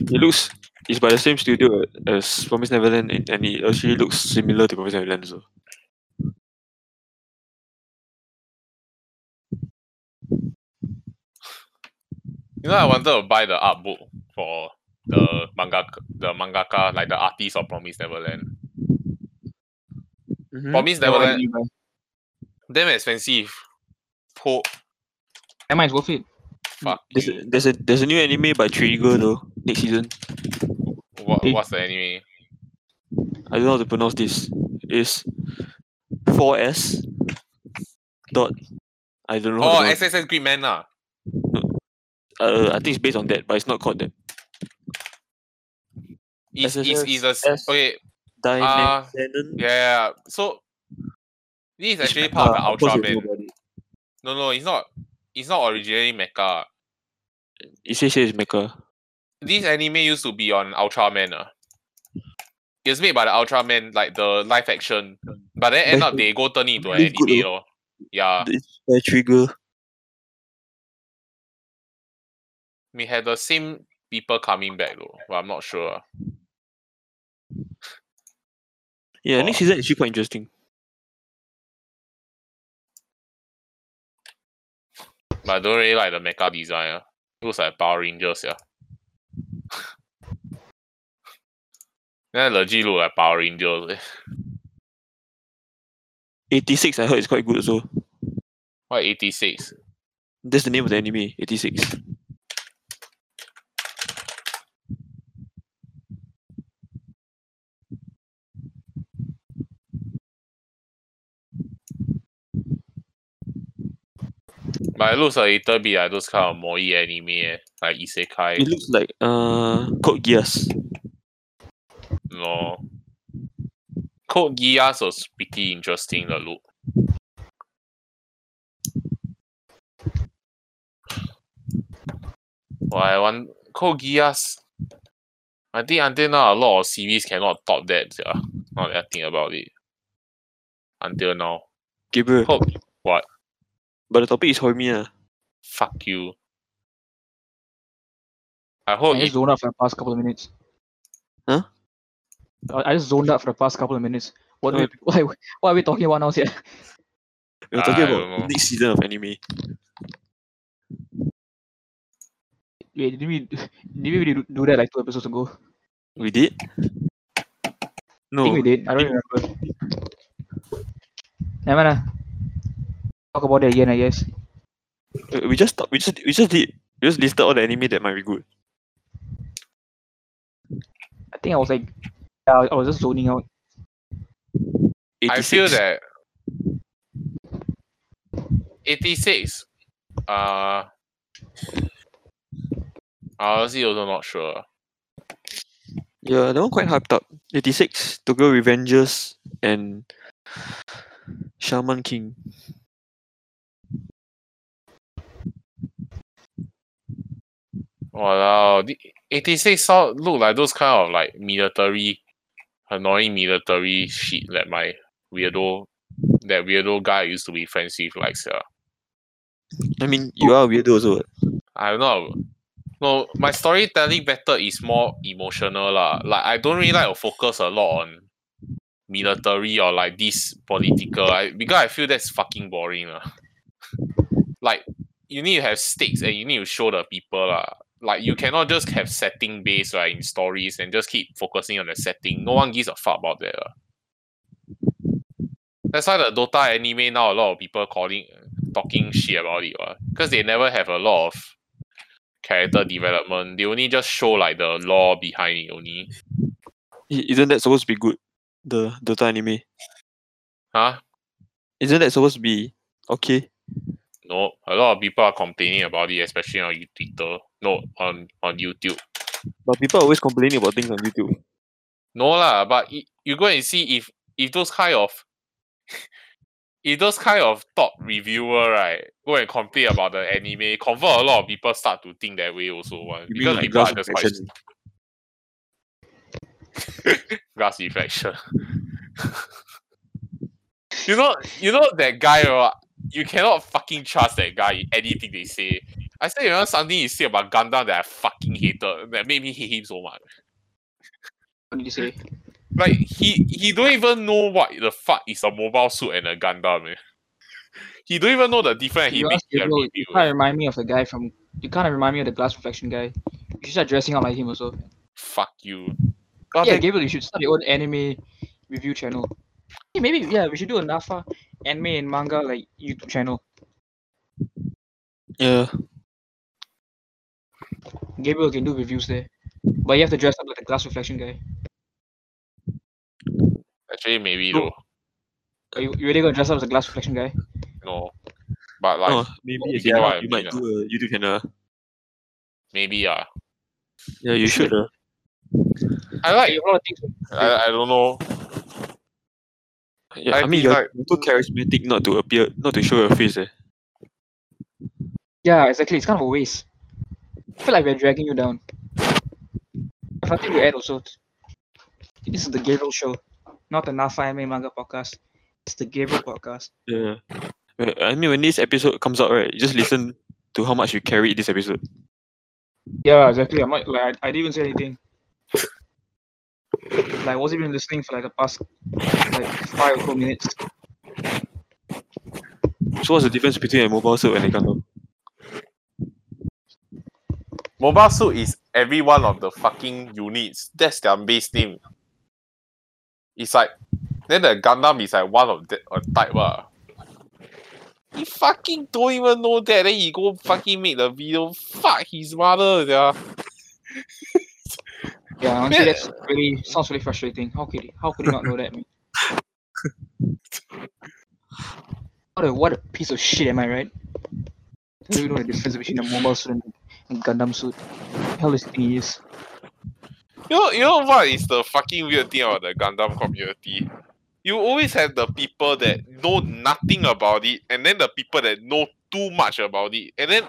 It looks it's by the same studio as Promise Neverland and, and it actually looks similar to Promise Neverland so. You know, I wanted to buy the art book for the manga, the mangaka, like the artist of Promise Neverland. Mhm. Promise Then Neverland, do you damn expensive. Po, Am I worth it? fuck There's a, there's a there's a new anime by Trigger though next season. What, Eh. what's the anime? I don't know how to pronounce this. It's 4S dot I don't know. how to Oh, pronounce- SSS Gridman lah. uh, I think it's based on that, but it's not called that. It's, it's, it's a, okay, Uh, yeah. So, this is actually part of the of course you know Ultraman. about it. No, no, it's not. It's not originally mecha. It says it's Mecha. This anime used to be on Ultraman. Uh. It was made by the Ultraman, like the live action. But then end up they go turn it into an really good anime. though. Yeah. It's by Trigger. We had the same people coming back though, but I'm not sure. Yeah, next season is actually quite interesting. But I don't really like the mecha design. ah. Looks like Power Rangers, yeah. Then legit look like Power Rangers. eh. 86 I heard is quite good also. What 86? That's the name of the anime, 86. But it looks a little bit like those kind of moe anime, eh, like isekai. It looks like uh Code Geass. No. Code Geass was pretty interesting the look. Well, I want Code Geass. I think until now a lot of series cannot top that. Yeah. Now that I think about it. Until now. Gabriel. Code what? But the topic is Horimiya. Fuck you. I hope I just zoned out for the past couple of minutes. Huh? I I just zoned out for the past couple of minutes. What, are we, why, what are we talking about now here? We We're talking I about the next season of anime. Wait, did we, did we really do- that like two episodes ago? We did? I No. think we did. I don't remember. Never mind. Talk about it again, I guess. uh, We just talk- we just we just did we just listed all the anime that might be good. I think I was like, yeah, I was just zoning out. I feel that 86 uh I honestly also not sure. Yeah, that one quite hyped up. 86, Tokyo Revengers and Shaman King. Wow, the 86 sound look like those kind of like military annoying military shit that my weirdo that weirdo guy I used to be friends with likes uh. I mean, you are weirdo also. what? I don't know. No, my storytelling better is more emotional lah. Like I don't really like to focus a lot on military or like this political. I, because I feel that's fucking boring lah. like you need to have stakes and you need to show the people lah. Like you mm-hmm. cannot just have setting based right in stories and just keep focusing on the setting. No one gives a fuck about that. lah. That's why the Dota anime now a lot of people calling talking shit about it uh, because they never have a lot of character development. They only just show like the law behind it only. Isn't that supposed to be good? The Dota anime. Huh? Isn't that supposed to be okay? No. A lot of people are complaining about it, especially on Twitter. No, on on YouTube. But people are always complaining about things on YouTube. No lah, but you go and see if if those kind of if those kind of top reviewer right go and complain about the anime, convert a lot of people start to think that way also one because like people are just quite glass reflection. you know, you know that guy, right? You cannot fucking trust that guy in anything they say. I said, you know something he said about Gundam that I fucking hated that made me hate him so much. What did you say? Like he he don't even know what the fuck is a mobile suit and a Gundam. Eh. He don't even know the difference. and He You makes asked it a you kind of remind me of the guy from. You kind of remind me of the glass reflection guy. You should start dressing up like him also. Fuck you. God, yeah, Gabriel, you should start your own anime review channel. Hey, maybe yeah, we should do a NAFA anime and manga like YouTube channel. Yeah. Gabriel can do reviews there, but you have to dress up like the glass reflection guy. actually maybe No. though. Are you, you really gonna dress up as a glass reflection guy? No. But like oh, maybe you as get in I you might mean, do a YouTube channel. maybe uh Yeah, you should. Uh. I like Hey, a lot of things. I, I don't know. Yeah, I I, mean, you're, like- too charismatic not to appear, not to show your face. Eh. Yeah, exactly. It's kind of a waste. I feel like we're dragging you down. If I think we add also, this is the Gabriel show, not the NAFA anime manga podcast. It's the Gabriel podcast. Yeah. I mean, when this episode comes out, right, just listen to how much you carried this episode. Yeah, exactly. I might like I, I didn't even say anything. Like I wasn't even listening for like the past like five or four minutes. So what's the difference between a mobile suit and a Gundam? Mobile suit is every one of the fucking units. That's their base name. It's like then the Gundam is like one of the a type ah. He fucking don't even know that. Then he go fucking make the video. Fuck his mother, yeah. Yeah, honestly, that's really sounds really frustrating. How could he, how could he not know that? Man? What a what a piece of shit, am I right? I don't know the difference between a mobile suit and, and Gundam suit. hell is thing is? You know, you know what is the fucking weird thing about the Gundam community? You always have the people that know nothing about it, and then the people that know too much about it, and then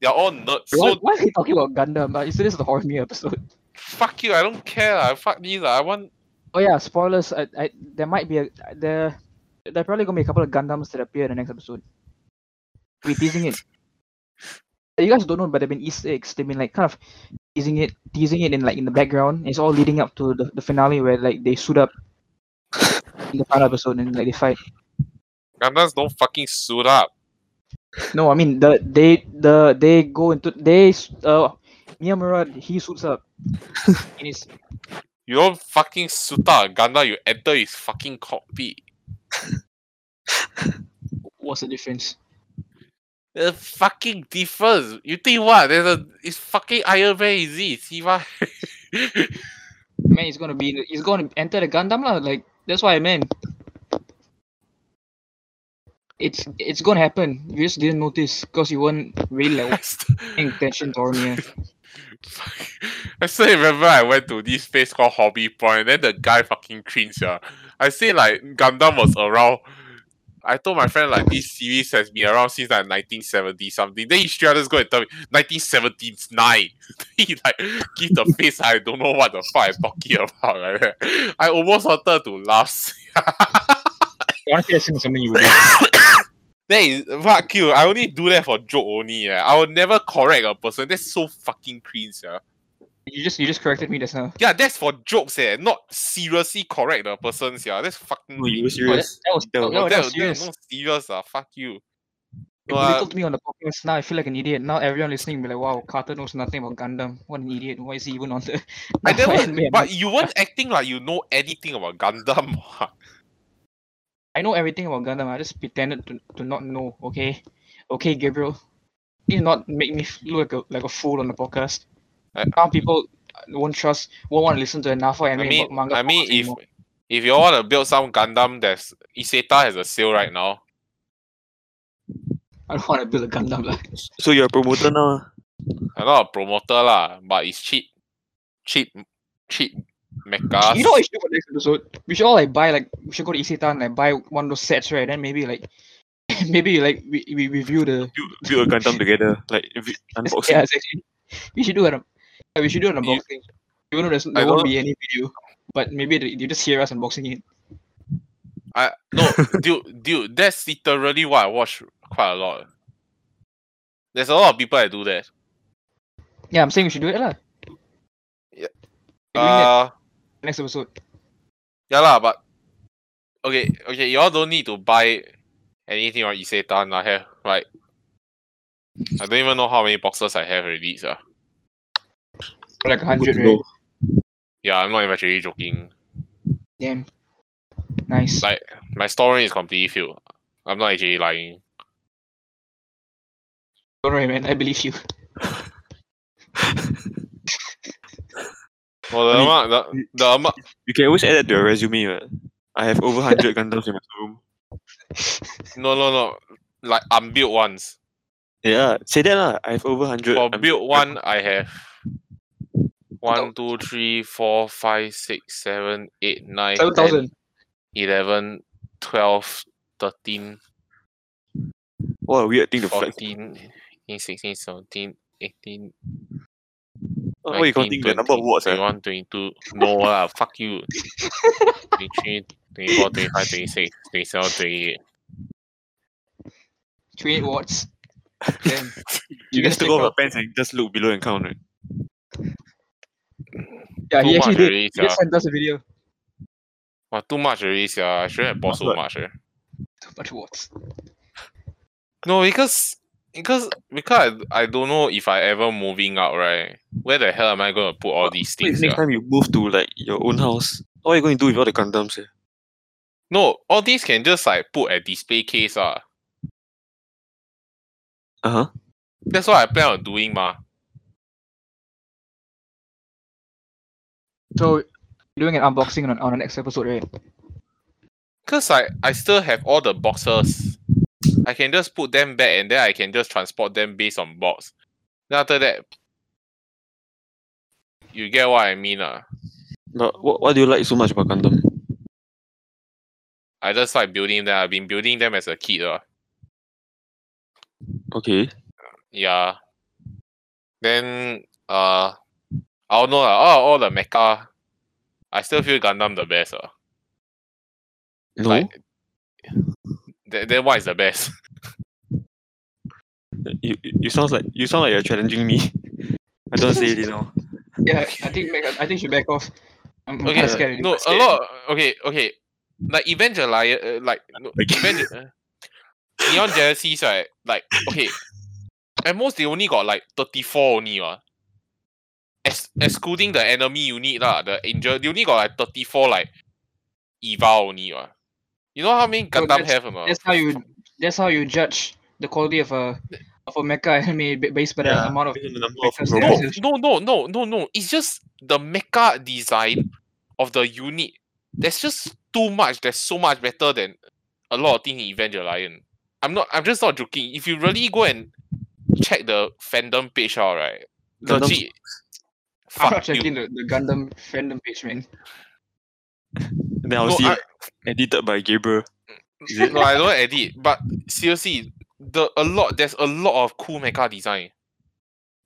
they're all nerds. why, So why are we talking about Gundam? Uh, is this the Horimiya episode? Fuck you, I don't care. lah. Fuck these. I want Oh yeah, spoilers. I, I there might be a there there probably gonna be a couple of Gundams that appear in the next episode. We're teasing it. You guys don't know, but they've been Easter eggs. They've been like kind of teasing it, teasing it in like in the background. It's all leading up to the, the finale where like they suit up in the final episode and like they fight. Gundams don't fucking suit up. No, I mean the they the they go into they uh Miyamura he suits up. His You don't fucking suit up a Gundam, you enter his fucking cockpit. what's the difference? The fucking difference. You think what? There's a it's fucking Iron Man, is it? See what? Man, he's gonna be he's gonna enter the Gundam lah. Like that's what I meant. It's it's gonna happen. You just didn't notice because you weren't really like paying attention to Horimiya. I still remember I went to this place called Hobby and then the guy fucking cringe. Yeah. I say like Gundam was around. I told my friend like this series has been around since like 1970 something. Then he straight just go and tell me 1979. he like give the face I don't know what the fuck I'm talking about. Like. I almost wanted to laugh. Honestly, I think something you would. That is fuck you. I only do that for joke only. Yeah. I will never correct a person. That's so fucking cringe. Yeah. You just you just corrected me just now. Yeah, that's for jokes, eh. Not seriously correct the persons, yeah. That's fucking. No, you were ridiculous. Oh, that, serious. that was That no, was- no, that that, was that, serious. no serious, ah. Fuck you. You No, uh, belittled me on the podcast. Now I feel like an idiot. Now everyone listening will be like, "Wow, Carter knows nothing about Gundam. What an idiot! Why is he even on the?" I Now never. but you weren't acting like you know anything about Gundam. what. I know everything about Gundam. I just pretended to, to not know. Okay, okay, Gabriel. You not make me look like a like a fool on the podcast. I- now people won't trust, won't want to listen to the Nafa I anime mean, about manga. I mean, if anymore. if you want to build some Gundam, there's Isetan has a sale right now. I don't want to build a Gundam. Like. So you're a promoter now. ah? I'm not a promoter lah, but it's cheap, cheap, cheap mechas. You know what we should do for next episode? We should all like buy like we should go to Isetan and like buy one of those sets, right? Then maybe like maybe like we, we review the Build, build a Gundam together, like if it- unboxing. yeah, it's actually we should do an yeah, we should do an You- unboxing. Even though there's, I there won't don't- be any video, but maybe they, you just hear us unboxing it. I no, dude, dude, that's literally what I watch quite a lot. There's a lot of people that do that. Yeah, I'm saying we should do it lah. Yeah. We're doing that Uh, next episode. yeah lah, but okay, okay, y'all don't need to buy anything on Isetan. I have like I don't even know how many boxes I have already. So. Like a hundred, right? Yeah, I'm not even actually joking. Damn. Nice. Like my story is completely filled. I'm not actually lying. Don't worry, man. I believe you. Well, the I mean, amount, the, the amount, You can always add that to your resume. right? I have over 100 Gundams in my room. no, no, no, like unbuilt ones. Yeah, say that lah. I have over 100. For I'm- built one, I have one, two, three, four, five, six, seven, eight, nine, Seven 10, thousand. 11, 12, 13, What a weird thing to flex. 14, 15, 16, 17, 18, What are you 19, counting the number of 20, watts? eh? 21, 22. No lah, fuck you. 23, 24, 25, 26, 27, 28. Twenty watts. Damn. You guys just took take off your pants and just look below and count, right? Yeah, Too he actually did. already, He just sent us a video. Wow, too much already, sia. I shouldn't have bought so much. Eh. Too much watts. No, because because because I, I don't know if I ever moving out, right? Where the hell am I gonna put all these Wait, things? next sia? time you move to like your own house, what are you going to do with all the condoms? Eh? No, all these can just like put a display case. Ah. Uh huh. That's what I plan on doing, ma. So doing an unboxing on, on the next episode, right? Cause I, I still have all the boxes. I can just put them back and then I can just transport them based on box. Then after that, you get what I mean, ah. But what, what do you like so much about Gundam? I just like building them. I've been building them as a kid, ah. Okay. Yeah. Then uh I don't know lah, all, all the mecha I still feel Gundam the best. Uh. No. Like then, then what is the best? you, you you sounds like you sound like you're challenging me. I don't say it, you know. Yeah, I think back, I think she back off. I'm, I'm Okay, kinda scared. no, a lot okay, okay. Like Evangelion uh, like no, Like- Evangel- uh, Neon Genesis, right? Like okay. At most they only got like 34 only uh. Ex- excluding the enemy unit lah, the angel, they only got like 34 like Eva only uh. You know how many No, Gundam that's- have or not? That's how you. That's how you judge the quality of a of a mecha anime ba- based by the amount of. based on the number of because No, no, no, no, no, no. It's just the mecha design of the unit. There's just too much. There's so much better than a lot of things in Evangelion. I'm not. I'm just not joking. If you really go and check the fandom page out, right? Gundam Legit. I'm not Fuck you. checking the, the Gundam fandom page, man. Then I'll No, see I- edited by Gabriel. Is it? No, I don't edit. But seriously, the a lot. There's a lot of cool mecha design.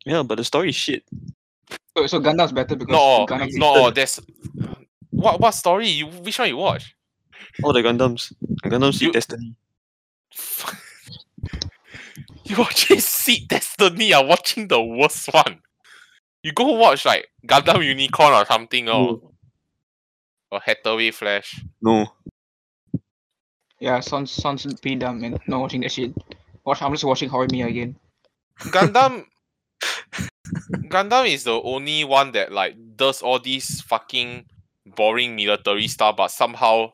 Yeah, but the story is shit. So, so Gundam's better because No, all, Gundam not all. There's what what story? You which one you watch? All the Gundams. Gundam Seed You- Destiny. you watching Seed Destiny are watching the worst one. You go watch like Gundam Unicorn or something oh. or or Hathaway Flash. No. Yeah, sounds sounds pretty dumb, man. Not watching that shit. Watch, I'm just watching Horimiya again. Gundam Gundam is the only one that like does all these fucking boring military stuff but somehow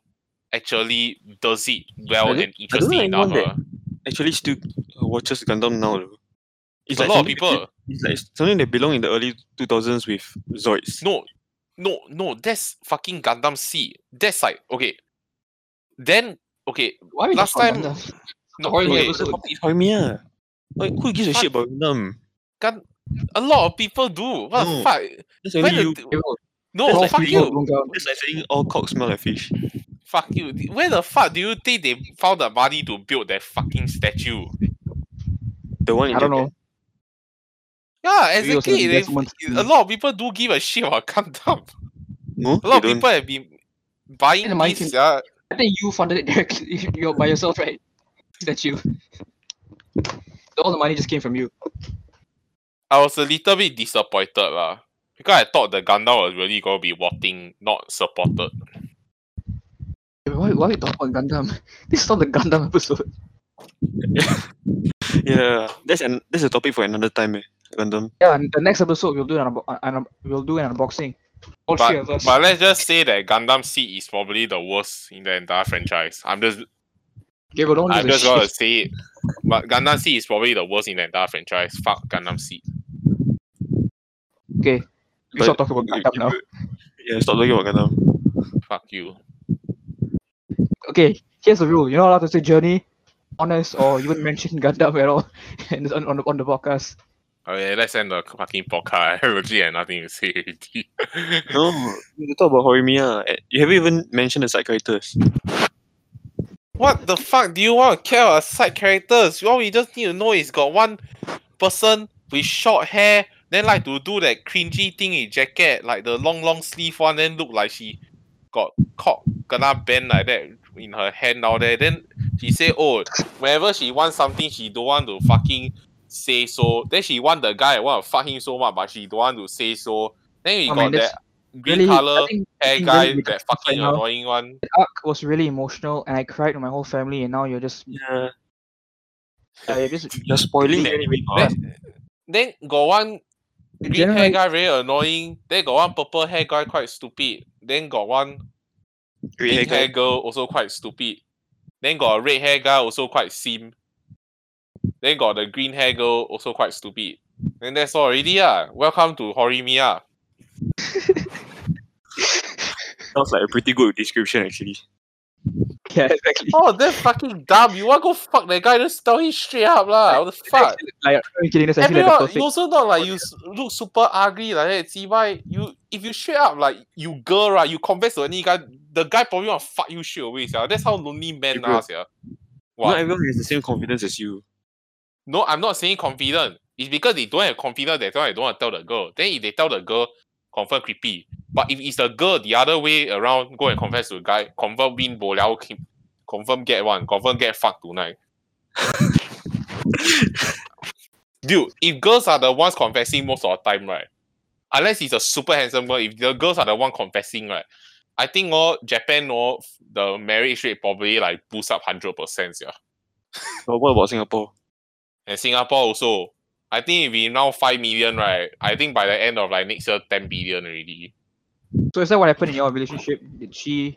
actually does it well I don't- and I don't know interesting enough. anyone. Actually still watches Gundam now. though. It's A lot of people. that- It's like something that belonged in the early 2000s with Zoids. No, no, no, that's fucking Gundam Seed. That's like okay. Then okay, Why we Last talk about time- Gundam? no, Horimiya okay. The topic is Horimiya. Like, who gives a shit about Gundam? Gun, a lot of people do. What No. the fuck? That's only you. the, no, That's like fuck you. don't It's like saying all cocks smell like fish. Fuck you. Where the fuck do you think they found the money to build that fucking statue? The one in I don't Japan. know. Yeah, Maybe it was an exactly. They, a lot of people do give a shit about Gundam. No, A lot of they don't. people have been buying the money these. came- Yeah, I think you funded it directly you're by yourself, right? That you. All the money just came from you. I was a little bit disappointed lah. Because I thought the Gundam was really gonna be watching, not supported. Why, why we talk about Gundam? This is not the Gundam episode. Yeah, that's an that's a topic for another time. Eh. Gundam. Yeah, and the next episode we'll do an, unbo- un- uh, we'll do an unboxing. All three of But, us. but let's just say that Gundam Seed is probably the worst in the entire franchise. I'm just Gabriel, don't I'm just gonna shit. say it. But Gundam Seed is probably the worst in the entire franchise. Fuck Gundam Seed. Okay, we But- stop talking about Gundam now. Yeah, stop talking about Gundam. Fuck you. Okay, here's the rule. You're not allowed to say journey, honest, or even mention Gundam at all on, on, on the podcast. Okay, let's end the fucking podcast. I legit have nothing to say already. No, you talk about Horimiya. eh, You haven't even mentioned the side characters. What the fuck do you want to care about side characters? All we just need to know is got one person with short hair, then like to do that cringy thing in jacket, like the long long sleeve one, then look like she got caught kena bend like that in her hand down there. Then she say, oh, whenever she wants something, she don't want to fucking say so. Then she want the guy want to fuck him so much, but she don't want to say so. Then we I got mean, that green Really, color think hair guy, really that fucking right now- annoying one. the arc was really emotional, and I cried with my whole family, and now you're just, Yeah, uh, you're just you're spoiling the anime. Then, then got one green hair guy very annoying. Then got one purple hair guy quite stupid. Then got one Green pink hair hair guy. girl also quite stupid. Then got a red hair guy also quite sim. Then got the green hair girl also quite stupid. Then that's all already ah. Welcome to Horimiya. Sounds like a pretty good description actually. Yeah, exactly. Oh, they're fucking dumb. You want to go fuck that guy? Just tell him straight up, lah. What the fuck? Like, I'm kidding. That's actually like Everyone, the you perfect. also not like you look super ugly like that. See why you if you straight up like you girl right, you confess to any guy, the guy probably want to fuck you straight away. Yeah. That's how lonely men are. Yeah. Not everyone has the same confidence as you. No, I'm not saying confident. It's because they don't have confidence. That's why they don't want to tell the girl. Then if they tell the girl, confirm creepy. But if it's the girl the other way around, go and confess to the guy, confirm win bo liao, confirm get one, confirm get fucked tonight. Dude, if girls are the ones confessing most of the time, right? Unless he's a super handsome girl, if the girls are the one confessing, right? I think oh, Japan oh, the marriage rate probably like boost up hundred percent, yeah. But what about Singapore? And Singapore also, I think if we now five million, right? I think by the end of like next year, ten billion already. So is that what happened in your relationship? Did she?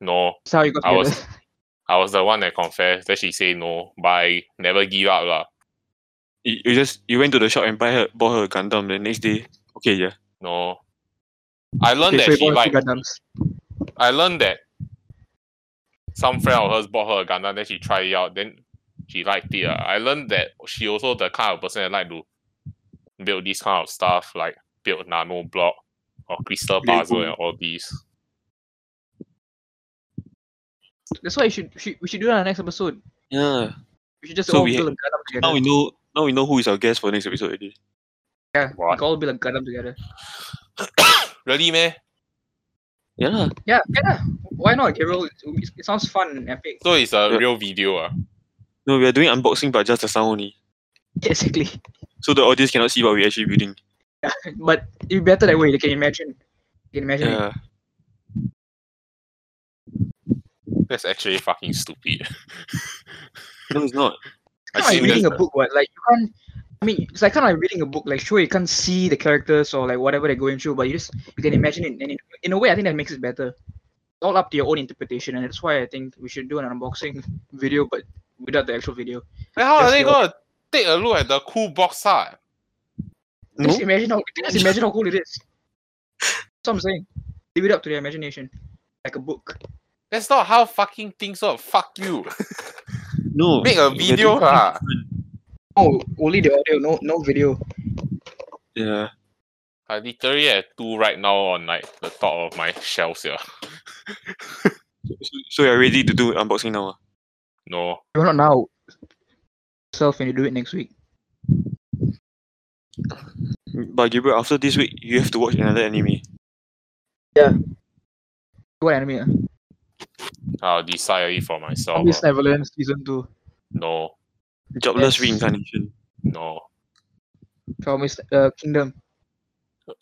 No, Is that how you got I was- I was the one that confessed. that she say no, but I never give up lah. You, you just you went to the shop and buy her bought her a Gundam. The next day, okay, yeah. No, I learned Okay, that you she bought like. Gundams. I learned that some friend of hers bought her a Gundam, then she tried it out, then she liked it. ah. I learned that she also the kind of person that like to build this kind of stuff, like build nano block or crystal Lego. puzzle and all these. That's why you should, should we should do that on the next episode. Yeah. We should just So all we build a Gundam together. Now we know. Now we know who is our guest for next episode already. yeah, we What? can all build a Gundam together. Really, man? Yeah. lah. Yeah, yeah. Why not, Gabriel? It, it sounds fun and epic. So it's a Yeah. real video, ah. No, we are doing unboxing, but just the sound only. Exactly. So the audience cannot see what we're actually building. Yeah, But it'd better that way. They can imagine. They can imagine it. Yeah. That's actually fucking stupid. No, it's not. I It's kind of like reading a that's- book, what? Like you can't. I mean, it's like kind of like reading a book. Like, sure, you can't see the characters or like whatever they're going through, but you just you can imagine it. And in, in a way, I think that makes it better. All up to your own interpretation, and that's why I think we should do an unboxing video, but without the actual video. Then how are they your- gonna take a look at the cool box art? No. Just imagine how just imagine how cool it is. That's what I'm saying. Leave it up to their imagination, like a book. That's not how fucking things work. Fuck you. No. Make a video, doing lah. different. Oh, only the audio, no no video. Yeah. I literally have two right now on like the top of my shelves here. So, so you're ready to do unboxing now? ah? No. You're not now. Self, and you do it next week. But Gabriel, after this week, you have to watch another anime. Yeah. What anime? ah? I'll decide it for myself. Miss ah. Neverland season two. No. Jobless Yes. reincarnation. No. Promise uh, Kingdom.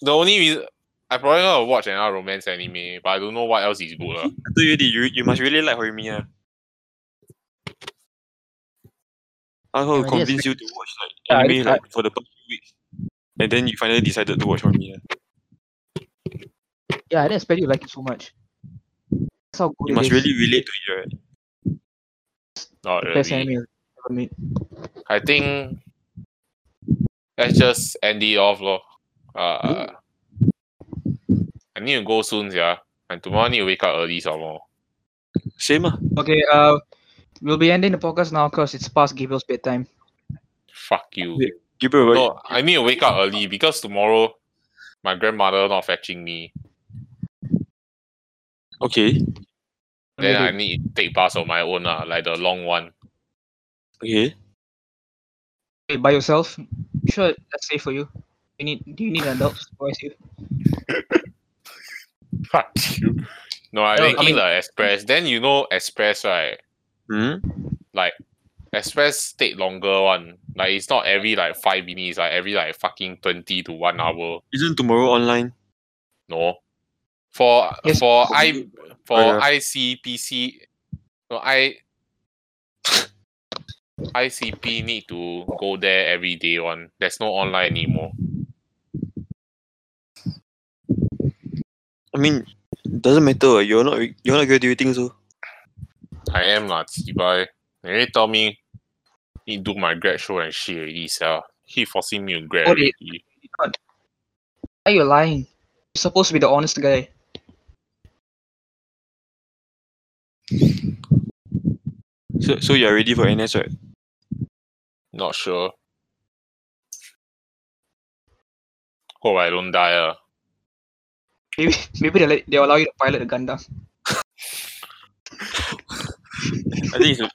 The only reason I probably gonna watch another romance anime, but I don't know what else is good. ah. I told you already, you, you must really like Horimiya. I how to I convince you to watch like Yeah, I anime did- like for the past few weeks. And then you finally decided to watch Horimiya. Yeah, I didn't expect you to like it so much. That's how good You it must is. really relate to it, right? Not Best really. anime I've ever made. I think let's just end it off, lor. Uh, I need to go soon, yeah. And tomorrow I need to wake up early some more. Same ah. Okay, uh, we'll be ending the podcast now because it's past Gabriel's bedtime. Fuck you. Yeah. Gabriel, right? No, I need to wake up early because tomorrow my grandmother not fetching me. Okay. Then I need to take bus on my own, uh, like the long one. Okay. Wait, by yourself? Sure, that's safe for you. You need? Do you need an adult to supervise you? Fuck you. No, I No, I taking mean- the express. Then you know express, right? Hmm? Like express take longer one. Like it's not every like five minutes, like every like fucking twenty to one hour. Isn't tomorrow online? No. For Yes, for for I for Oh, yeah. ICPC no I ICP need to go there every day one. There's no online anymore. I mean, doesn't matter. You're not you're not graduating, so I am lah, Bai. They already tell me need do my grad show and shit already, sia. He forcing me to grad Oh, they- already. Why you lying? You're supposed to be the honest guy. So so you're ready for NS, right? Not sure. Hope I don't die. Uh. Maybe maybe they let, they allow you to pilot a Gundam. I think it's a,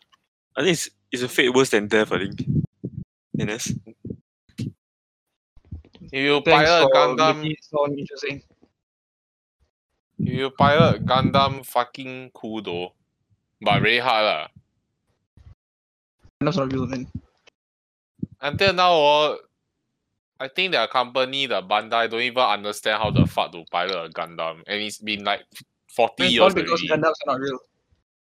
I think it's, it's a fate worse than death. I think. NS. If you Thanks pilot for Gundam, making it interesting. if you pilot Gundam, fucking cool though, but very hard lah. Gundam's not real, man. Until now, oh, I think their company, the Bandai, don't even understand how the fuck to pilot a Gundam, and it's been like forty I mean, years all because already. Gundams are not real.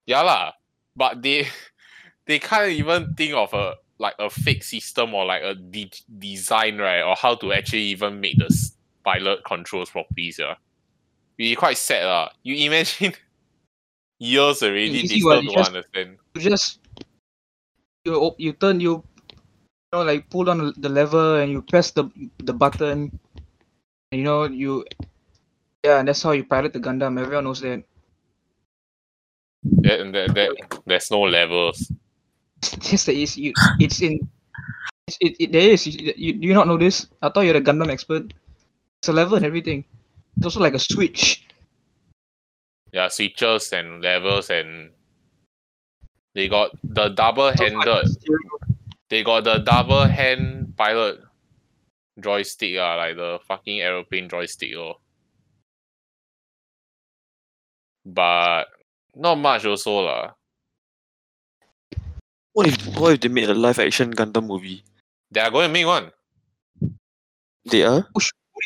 Yeah lah, but they they can't even think of a like a fake system or like a de- design right, or how to actually even make the pilot controls properly. Yeah, be quite sad lah. You imagine years already, they still don't understand. You just you you turn you know like pull on the lever and you press the the button. And, you know you yeah, and that's how you pilot the Gundam. Everyone knows that. That, that, that, there's no levels. Yes, there is. You, it's in. It's, it, it, there is. You, you, do you not know this? I thought you're a Gundam expert. It's a level and everything. It's also like a switch. Yeah, switches and levels and they got the double It's also like a handed they got the double hand pilot joystick ah, like the fucking aeroplane joystick oh. But not much also lah. What if what if they made a live action Gundam movie? They are going to make one. They are. You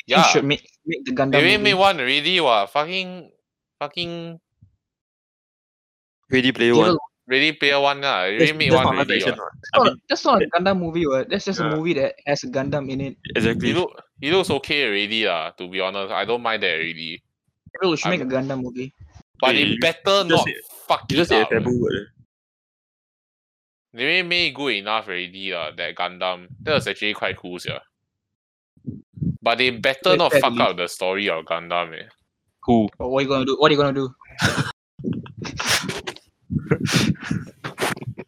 Yeah. should make make the Gundam. They already movie. made one already what fucking fucking Ready Player One. Ready Player One lah. They already made one not live already. action, what. what. That's I not, mean, that's not a Gundam movie, what? That's just Yeah. a movie that has a Gundam in it. exactly. He look he looks okay already lah, to be honest. I don't mind that already. People should make a I'm- Gundam movie. But Hey, they better you not say- fuck You it just say a up. taboo word. eh. They already made good enough already lah, that Gundam. That was actually quite cool, yeah. But they better Let not fuck leave. up the story of Gundam, eh. Who? What are you gonna do? What are you gonna do?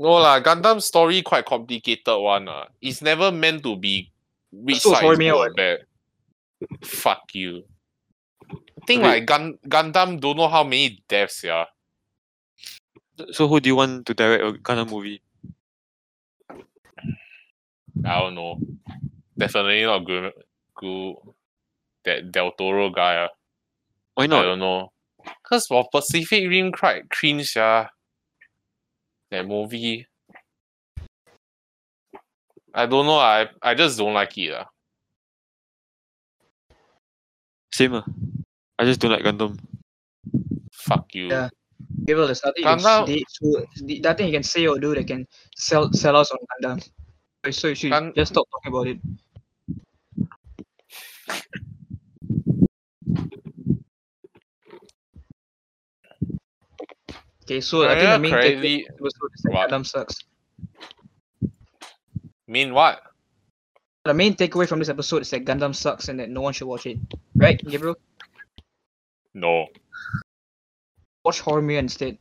No lah, Gundam story quite complicated one lah. It's never meant to be which So side is me, good bad. Fuck you. I think Okay. like Gun Gundam don't know how many deaths, yeah. So who do you want to direct a Gundam movie? I don't know. Definitely not good. Good. That Del Toro guy. ah. Why not? I don't know. Cause for Pacific Rim quite cringe, yeah. That movie. I don't know. I I just don't like it. ah. Same ah. I just don't like Gundam. Fuck you. Yeah. Gabriel, there's nothing, you Gundam- can, say- so- the- nothing you can say or do that can sell sell us on Gundam. So you should Gun- just stop talking about it. Okay, so I oh, think Yeah, the main from this that What? Gundam sucks. Mean what? The main takeaway from this episode is that Gundam sucks and that no one should watch it. Right, Gabriel? No. Watch Horimiya instead.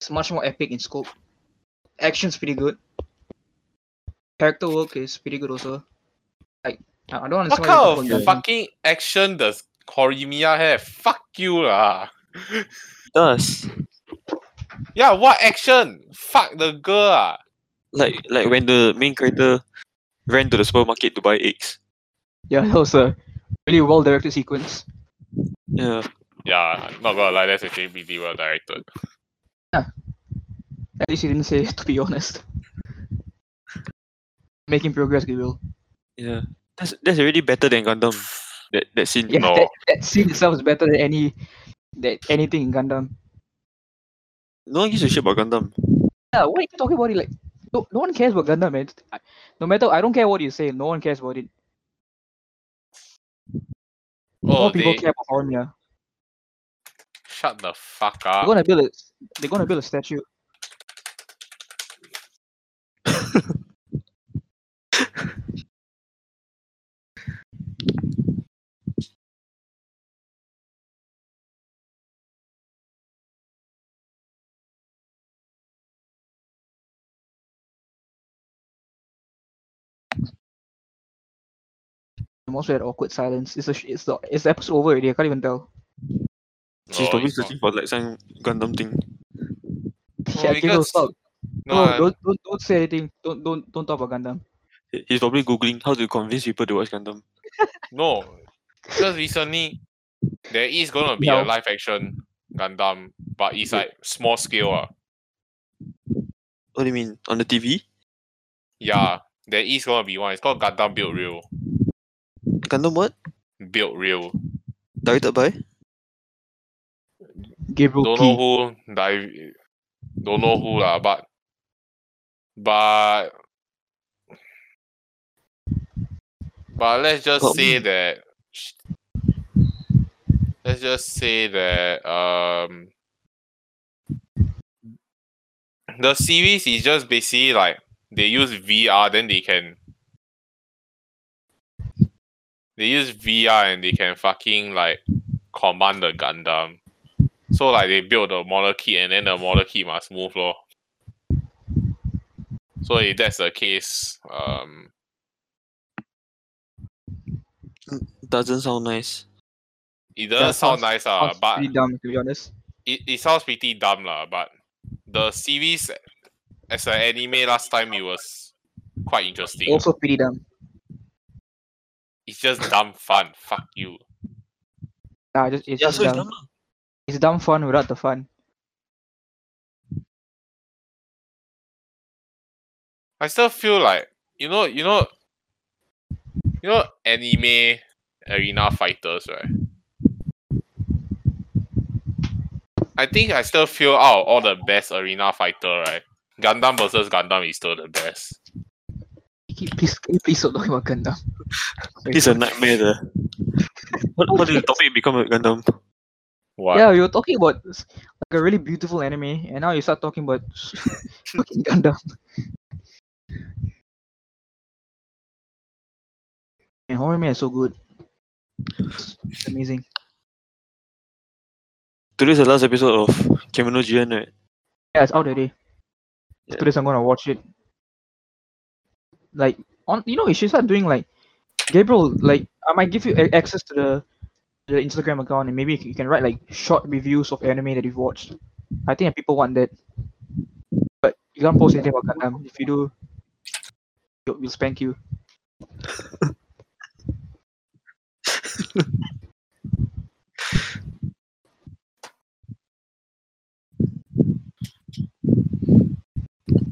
It's much more epic in scope. Action's pretty good. Character work is pretty good also. Like, I I don't What understand why kind of fucking action does Horimiya have? Fuck you lah. Does Yeah, what action? Fuck the girl ah. like like when the main character ran to the supermarket to buy eggs. Yeah, that was a really well directed sequence. Yeah. Yeah, not gonna lie, that's actually pretty well directed. At least he didn't say it, to be honest. Making progress, Gabriel. Yeah. That's that's already better than Gundam. That that scene. Yeah, No. that, that scene itself is better than any that anything in Gundam. No one gives a shit about Gundam. Yeah, what are you talking about it? Like, no, no one cares about Gundam, man. I- No matter, I don't care what you say. No one cares about it. Oh, More people they care about Horimiya. shut the fuck up. They're up. gonna build a. They're gonna build a statue. I'm also awkward silence. It's a sh- it's the it's the episode over already. I can't even tell. She's No, probably searching for like some Gundam thing. yeah, Gabriel, because- stop. No, No, I- don't, don't don't say anything. Don't don't don't talk about Gundam. He's probably googling how to convince people to watch Gundam. no. Because recently there is gonna be No. a live action Gundam, but it's like small scale. Uh. What do you mean on the TV? Yeah, there is gonna be one. It's called Gundam Build Real. Gundam what? Build Real. Directed by? Gabriel Don't Key. know who di- don't know who lah, but but but let's just Got say me. that let's just say that um the series is just basically like they use VR then they can they use VR and they can fucking like command the Gundam. So like they build the model kit and then the model kit must move lor. So if that's the case, um Doesn't sound nice. it doesn't Yeah, sound nice uh, but pretty dumb to be honest. it, it sounds pretty dumb lah, but the series as an anime last time it was quite interesting. Also pretty dumb. It's just dumb fun. Fuck you. Nah, just it's Yeah, just so it's dumb. dumb. It's dumb fun without the fun. I still feel like you know you know you know anime arena fighters right. I think I still feel out of all the best arena fighter right. Gundam versus Gundam is still the best. Keep- Please, can you please stop talking about Gundam. It's a nightmare. The what, what did the topic become a Gundam? What? Yeah, you were talking about s- like a really beautiful anime, and now you start talking about fucking Gundam. And horror man is so good. It's amazing. Today's the last episode of Kemono Jihen, right? Yeah, it's out already. Yeah. After I'm gonna watch it. Like on, you know, you should start doing like Gabriel. Like, I might give you a- access to the the Instagram account, and maybe you can, write like short reviews of anime that you've watched. I think people want that, but you can't post anything about Gundam. If you do, we'll, we'll spank you.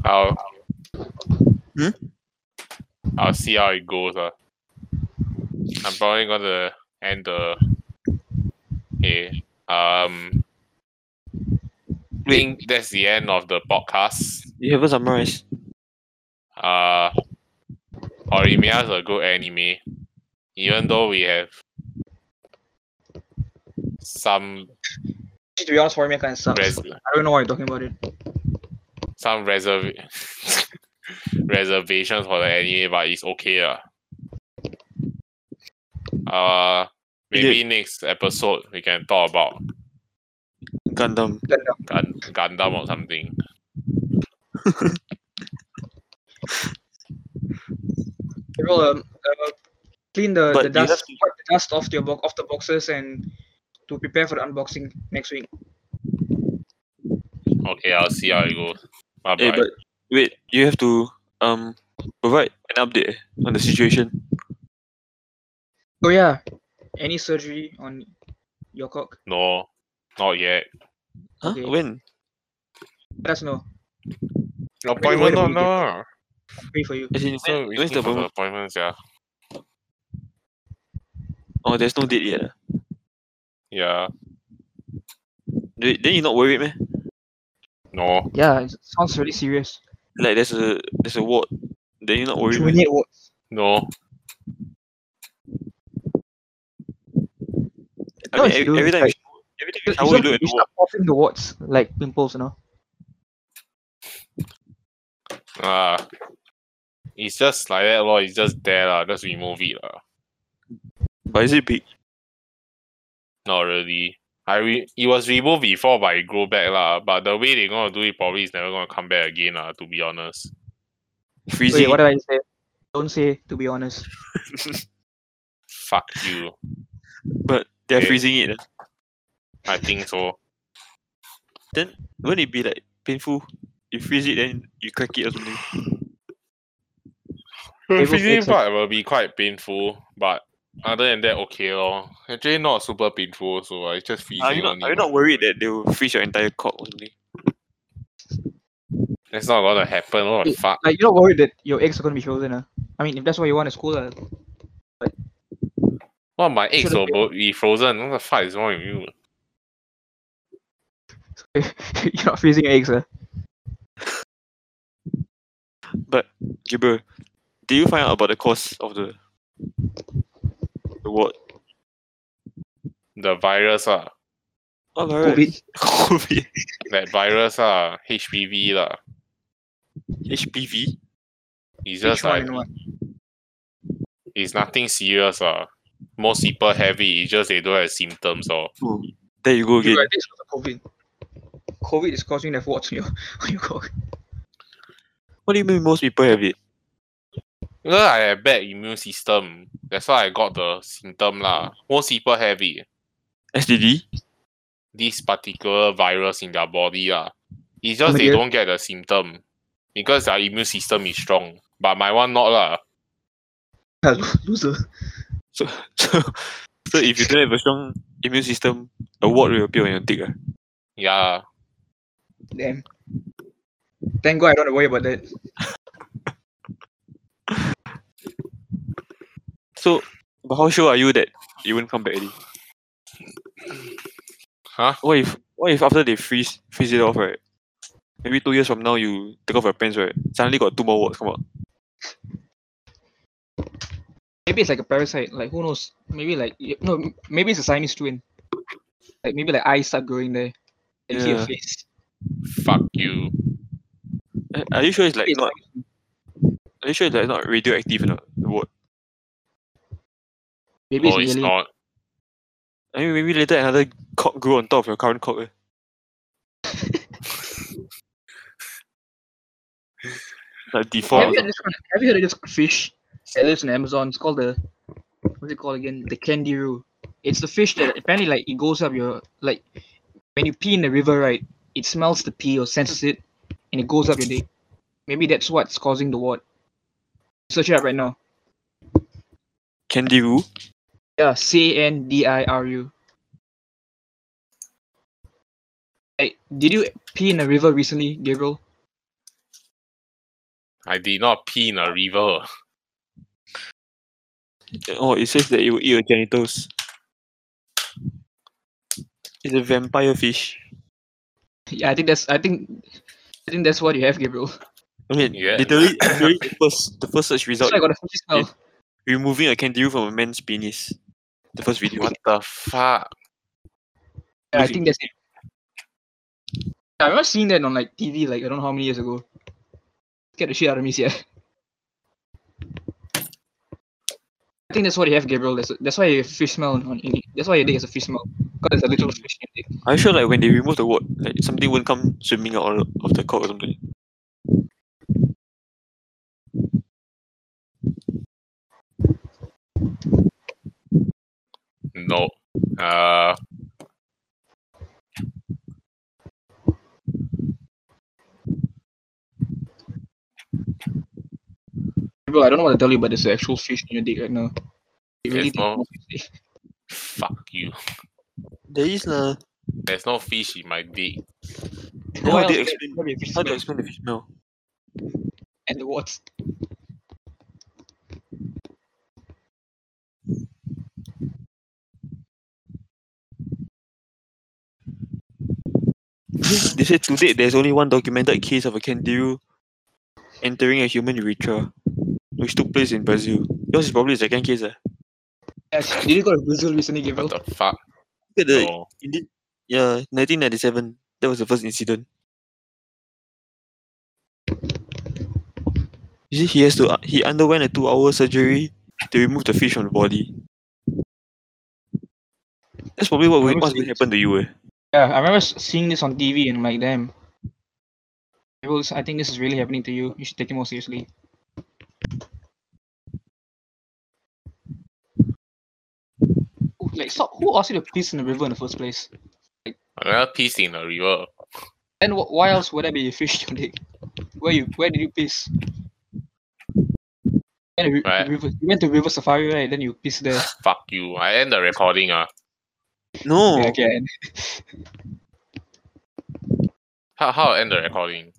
I'll Hmm? I'll see how it goes. Uh. I'm probably gonna end the okay. Um I think that's the end of the podcast. You haven't summarized. Uh Horimiya is a good anime. Even though we have some To be honest, horror kind of sucks. res- I don't know why you're talking about it. some reserv reservations for the anime, but it's okay. Uh. Uh maybe next episode we can talk about Gundam. Gun- Gundam or something. Gabriel, um, uh, clean the, But the you dust, have to- wipe the dust off your box, off the boxes, and to prepare for the unboxing next week. Okay, I'll see how it goes. Bye Hey, bye. but wait, you have to um provide an update eh, on the situation. Oh yeah, any surgery on your cock? No, not yet. Huh? Okay. When? Let us know. Appointment wait a no? Pray for you. As in, So when, we when's the for appointment? appointments, yeah. Oh, there's no date yet. ah. Yeah. Then then you not worried, man? No. Yeah, it sounds really serious. Like there's a there's a ward. Then you're not worried, man? Terminate wards. No. I No, mean, it's every, good, every time like- every time You, you shower, you start, look at you the ward. start popping the warts like pimples, you know. Uh it's just like that, lor. It's just there, lah. Just remove it, lah. But is it big? Not really. I re- it was removed before, but it grow back, lah. But the way they're gonna do it probably is never gonna come back again, lah. To be honest. Freezing. Wait, what did I say? Don't say. To be honest. Fuck you. But they're Okay. freezing it. ah. I think so. Then won't it be like painful? You freeze it, then you crack it or something. The Devil's freezing eggs part will be quite painful, but other than that, okay lor. Actually, not super painful, so I just freezing Are you not, are you not worried that they will freeze your entire cock or something? That's not gonna happen. What the fuck? Like you're not worried that your eggs are gonna be frozen, uh? I mean, if that's what you want, it's cool, uh. Well, my eggs should've will bo- be frozen. What the fuck is wrong with you? you're not freezing your eggs, uh. But Gabriel, did you find out about the cause of the the what? The virus ah, What virus? COVID. COVID. that virus ah, HPV lah. HPV. It's just like H1N1. it's nothing serious ah. Most people have it. It's just they don't have symptoms or. Oh, there you go again. I think it's because of COVID. COVID is causing that warts on your on your cock. What do you mean most people have it? Because I have bad immune system. That's why I got the symptom lah. Most people have it. STD? This particular virus in their body lah. It's just they don't get the symptom because their immune system is strong. But my one not lah. Loser. So, so, so if you don't have a strong immune system, a wart will appear on your dick. ah. Yeah. Damn. Thank God I don't have to worry about that. So, but how sure are you that you won't come back already? Huh? What if what if after they freeze freeze it off, right? Maybe two years from now you take off your pants, right? Suddenly got two more warts come out. Maybe it's like a parasite. Like who knows? Maybe like no. Maybe it's a Siamese twin. Like maybe like eyes start growing there. And Yeah. face. Fuck you. Eh, Are you sure it's like It's not? Are you sure it's like not radioactive or not? The wart. Maybe no, it's it's not. I mean, maybe later another cock grew on top of your current cock. eh. like default. Have you, heard this have you heard of this fish that lives in Amazon? It's called the what's it called again? The candiru. It's the fish that apparently like it goes up your like when you pee in the river, right? It smells the pee or senses it, and it goes up your dick. Maybe that's what's causing the wart. Search it up right now. Candiru. Yeah, C A N D I R U. Hey, did you pee in a river recently, Gabriel? I did not pee in a river. Oh, it says that it will eat your genitals. It's a vampire fish. Yeah, I think that's I think I think that's what you have, Gabriel. I mean, Yeah. literally, literally the first the first search That's result why I got a fishy smell. removing a candiru from a man's penis. The first video. What the fuck? Yeah, I think that's it. Yeah, I remember seeing that on like TV like I don't know how many years ago. Get the shit out of me, yeah. I think that's what you have, Gabriel. That's, that's why your fish smell on, on that's why your dick has a fish smell. Because there's a little fish in your dick. Are you sure like when they remove the word, like something won't come swimming out of- of the cock or something? No. Uh, Gabriel, I don't know what to tell you, but there's an actual fish in your dick right now. You really Yes, no. fuck you. There is lah. There's no fish in my dick. Then How why do you explain? can there be a fish How do you explain the fish smell? And the what? They said to date there's only one documented case of a candiru entering a human urethra, which took place in Brazil. Yours is probably the second case. Eh? Yes, Did you go to Brazil recently, Gabriel? What the fuck? Look at the, No. indeed, yeah, 1997. That was the first incident. You see, he has to. He underwent a two-hour surgery to remove the fish from the body. That's probably what I will, remember what's going to happen to you. Eh? Yeah, I remember seeing this on TV and I'm like, damn. Gabriel, I think this is really happening to you. You should take it more seriously. Like stop. Who asked you to piss in the river in the first place? I never pissed in the river. And wh- why else would I be a fish in your dick? Where you where did you piss? And ri- Right. river, you went to River Safari, right? Then you piss there. Fuck you. I end the recording. Uh. No. Yeah, okay. and- How, how I end the recording?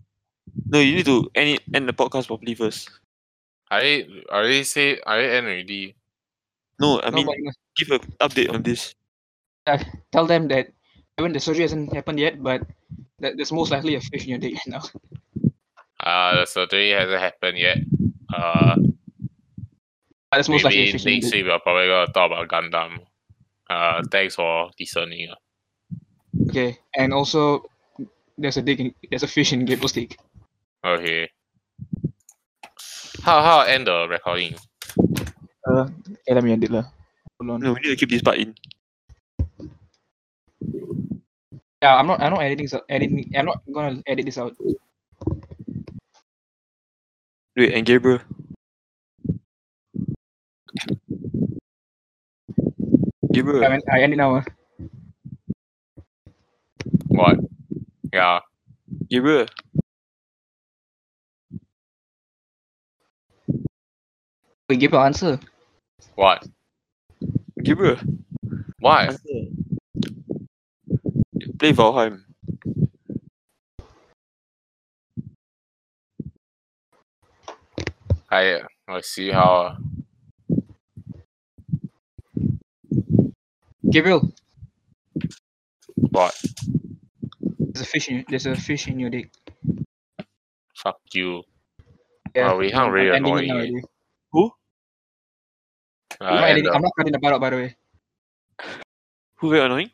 No, you need to end it, end the podcast properly first. I I already say I already end already. No, I No, mean but you must give an update on this. tell them that even the surgery hasn't happened yet, but that there's most likely a fish in your dick now. Uh, the surgery hasn't happened yet. Uh, There's most likely a maybe fish in your next dick. week we're probably gonna talk about Gundam. Uh, thanks for listening. uh. Okay, and also there's a dick in, there's a fish in Gable's dick. Okay. How how end the recording? Uh, okay, let me end it lah. Hold on. No, we need to keep this part in. Yeah, I'm not. I'm not editing. this out- Editing. I'm not gonna edit this out. Wait, and Gabriel. Gabriel, I, mean, I end it now. ah. What? Yeah. Gabriel. Wait, give your answer. What? Gabriel. What? Answer. Play Valheim. I uh, I see how. Uh, Gabriel, What? there's a fish in. There's a fish in your dick. Fuck you. Yeah, Oh, we hung I'm- really I'm Uh, I'm, not and editing, the- I'm not cutting the part out, by the way. Who very annoying?